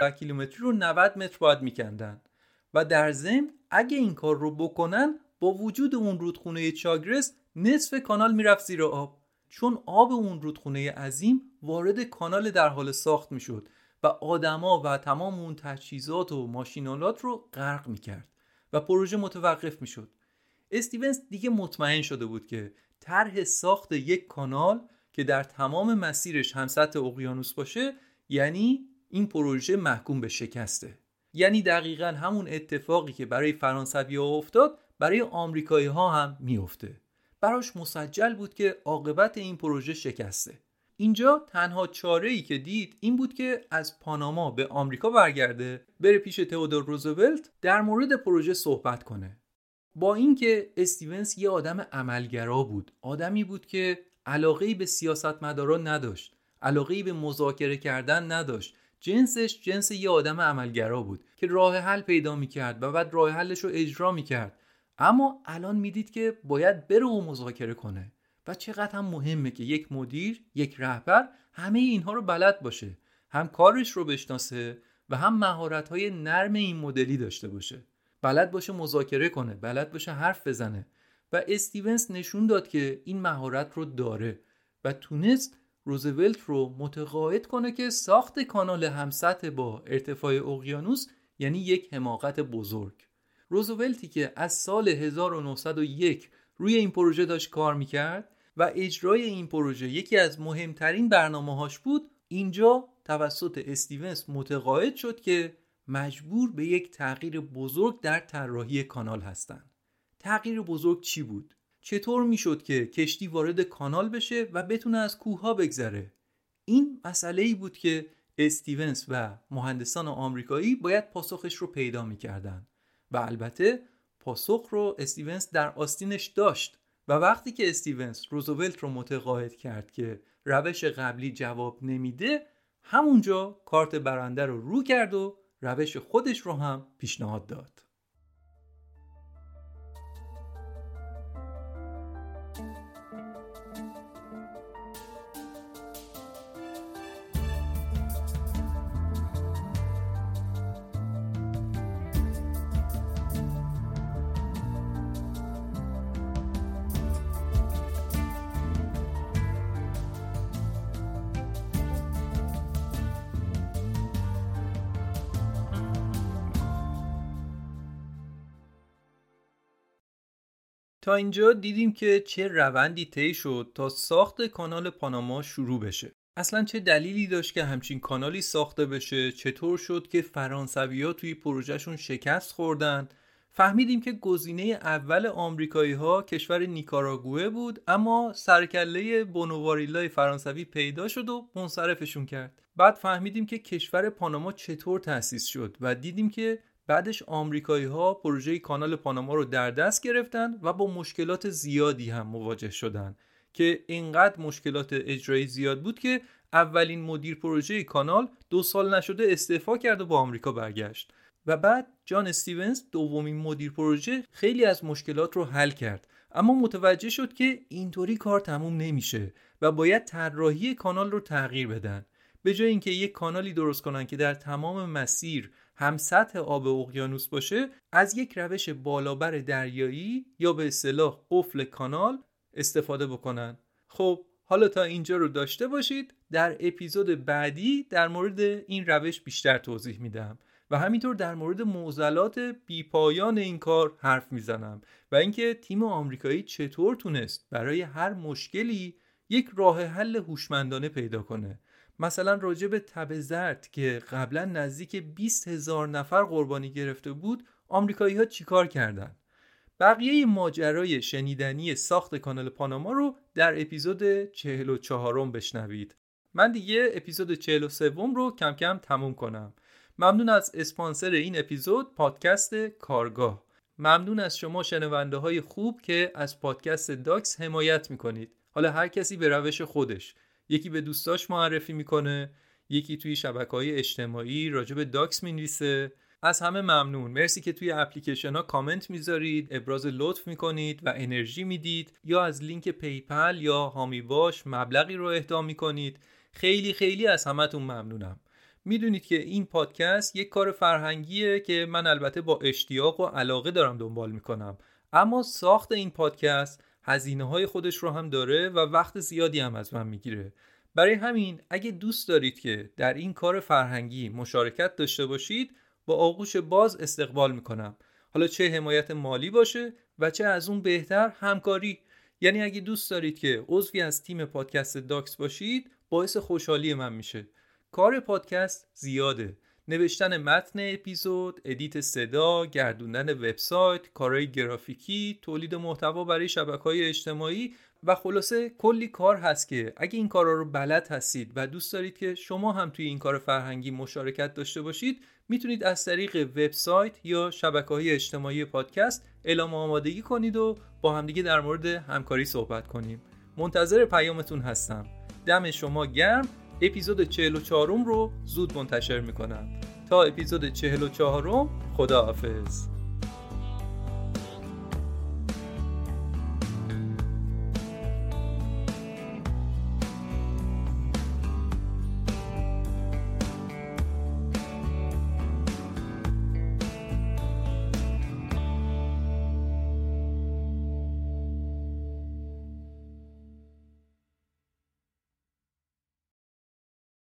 Speaker 1: کیلومتری رو 90 متر باید میکندن. و در ضمن اگه این کار رو بکنن با وجود اون رودخونه چاگرس نصف کانال می‌رفت زیر آب. چون آب اون رودخونه عظیم وارد کانال در حال ساخت می‌شد و آدما و تمام اون تجهیزات و ماشینالات رو غرق می‌کرد و پروژه متوقف می‌شد. استیونز دیگه مطمئن شده بود که طرح ساخت یک کانال که در تمام مسیرش هم سطح اقیانوس باشه یعنی این پروژه محکوم به شکسته. یعنی دقیقا همون اتفاقی که برای فرانسوی ها افتاد برای آمریکایی ها هم میفته براش مسجل بود که عاقبت این پروژه شکسته. اینجا تنها چاره ای که دید این بود که از پاناما به آمریکا برگرده بره پیش تئودور روزولت در مورد پروژه صحبت کنه. با اینکه استیونز یه آدم عملگرا بود آدمی بود که علاقه به سیاستمداران نداشت علاقه به مذاکره کردن نداشت. جنسش جنس یه آدم عملگرا بود که راه حل پیدا می‌کرد و بعد راه حلش رو اجرا می‌کرد. اما الان می‌دید که باید بره و مذاکره کنه. و چقدر هم مهمه که یک مدیر یک رهبر همه اینها رو بلد باشه. هم کارش رو بشناسه و هم مهارت های نرم این مدلی داشته باشه. بلد باشه مذاکره کنه بلد باشه حرف بزنه. و استیونز نشون داد که این مهارت رو داره و تونست روزولت رو متقاعد کنه که ساخت کانال همسطح با ارتفاع اقیانوس یعنی یک حماقت بزرگ روزولتی که از سال 1901 روی این پروژه داشت کار می‌کرد و اجرای این پروژه یکی از مهمترین برنامه هاش بود اینجا توسط استیونز متقاعد شد که مجبور به یک تغییر بزرگ در طراحی کانال هستند. تغییر بزرگ چی بود؟ چطور می‌شد که کشتی وارد کانال بشه و بتونه از کوه ها بگذره؟ این مسئله ای بود که استیونز و مهندسان آمریکایی باید پاسخش رو پیدا می‌کردن و البته پاسخ رو استیونز در آستینش داشت و وقتی که استیونز روزولت رو متقاعد کرد که روش قبلی جواب نمیده همونجا کارت برنده رو رو کرد و روش خودش رو هم پیشنهاد داد. اینجا دیدیم که چه روندی طی شد تا ساخت کانال پاناما شروع بشه. اصلا چه دلیلی داشت که همچین کانالی ساخته بشه؟ چطور شد که فرانسوی ها توی پروژهشون شکست خوردن؟ فهمیدیم که گزینه اول آمریکایی ها کشور نیکاراگوه بود اما سرکله بونواریلای فرانسوی پیدا شد و منصرفشون کرد. بعد فهمیدیم که کشور پاناما چطور تأسیس شد و دیدیم که بعدش آمریکایی ها پروژه کانال پاناما رو در دست گرفتن و با مشکلات زیادی هم مواجه شدن که اینقدر مشکلات اجرایی زیاد بود که اولین مدیر پروژه کانال دو سال نشده استعفا کرد و با آمریکا برگشت. و بعد جان استیونز دومین مدیر پروژه خیلی از مشکلات رو حل کرد. اما متوجه شد که اینطوری کار تموم نمیشه و باید طراحی کانال رو تغییر بدن. به جای اینکه یک کانالی درست کنن که در تمام مسیر هم سطح آب اقیانوس باشه از یک روش بالابر دریایی یا به اصطلاح قفل کانال استفاده بکنن. خب حالا تا اینجا رو داشته باشید در اپیزود بعدی در مورد این روش بیشتر توضیح میدم و همینطور در مورد معضلات بیپایان این کار حرف می‌زنم و اینکه تیم آمریکایی چطور تونست برای هر مشکلی یک راه حل هوشمندانه پیدا کنه. مثلا راجع به تب زرد که قبلا نزدیک 20 هزار نفر قربانی گرفته بود آمریکایی ها چیکار کردن؟ بقیه ماجرای شنیدنی ساخت کانال پاناما رو در اپیزود 44 بشنوید. من دیگه اپیزود 43 رو کم کم تموم کنم. ممنون از اسپانسر این اپیزود پادکست کارگاه. ممنون از شما شنونده های خوب که از پادکست داکس حمایت می‌کنید. حالا هر کسی به روش خودش. یکی به دوستاش معرفی می‌کنه یکی توی شبکه های اجتماعی راجع به داکس می‌نویسه. از همه ممنون. مرسی که توی اپلیکیشن ها کامنت می‌ذارید ابراز لطف می‌کنید و انرژی می‌دید. یا از لینک PayPal یا حامی باش مبلغی رو اهدا می‌کنید. خیلی خیلی از همتون ممنونم. می‌دونید که این پادکست یک کار فرهنگیه که من البته با اشتیاق و علاقه دارم دنبال می‌کنم. اما ساخت این پادکست هزینه های خودش رو هم داره و وقت زیادی هم از من می‌گیره. برای همین اگه دوست دارید که در این کار فرهنگی مشارکت داشته باشید با آغوش باز استقبال می‌کنم. حالا چه حمایت مالی باشه و چه از اون بهتر همکاری. یعنی اگه دوست دارید که عضوی از تیم پادکست داکس باشید باعث خوشحالی من میشه. کار پادکست زیاده. نوشتن متن اپیزود، edit صدا، گردوندن وبسایت، کارهای گرافیکی، تولید محتوا برای شبکه های اجتماعی و خلاصه کلی کار هست که اگه این کارا رو بلد هستید و دوست دارید که شما هم توی این کار فرهنگی مشارکت داشته باشید می‌تونید از طریق وبسایت یا شبکه های اجتماعی پادکست اعلام آمادگی کنید و با همدیگه در مورد همکاری صحبت کنیم. منتظر پیامتون هستم. دم شما گرم. اپیزود 44 رو زود منتشر می‌کنم. تا اپیزود 44 خداحافظ.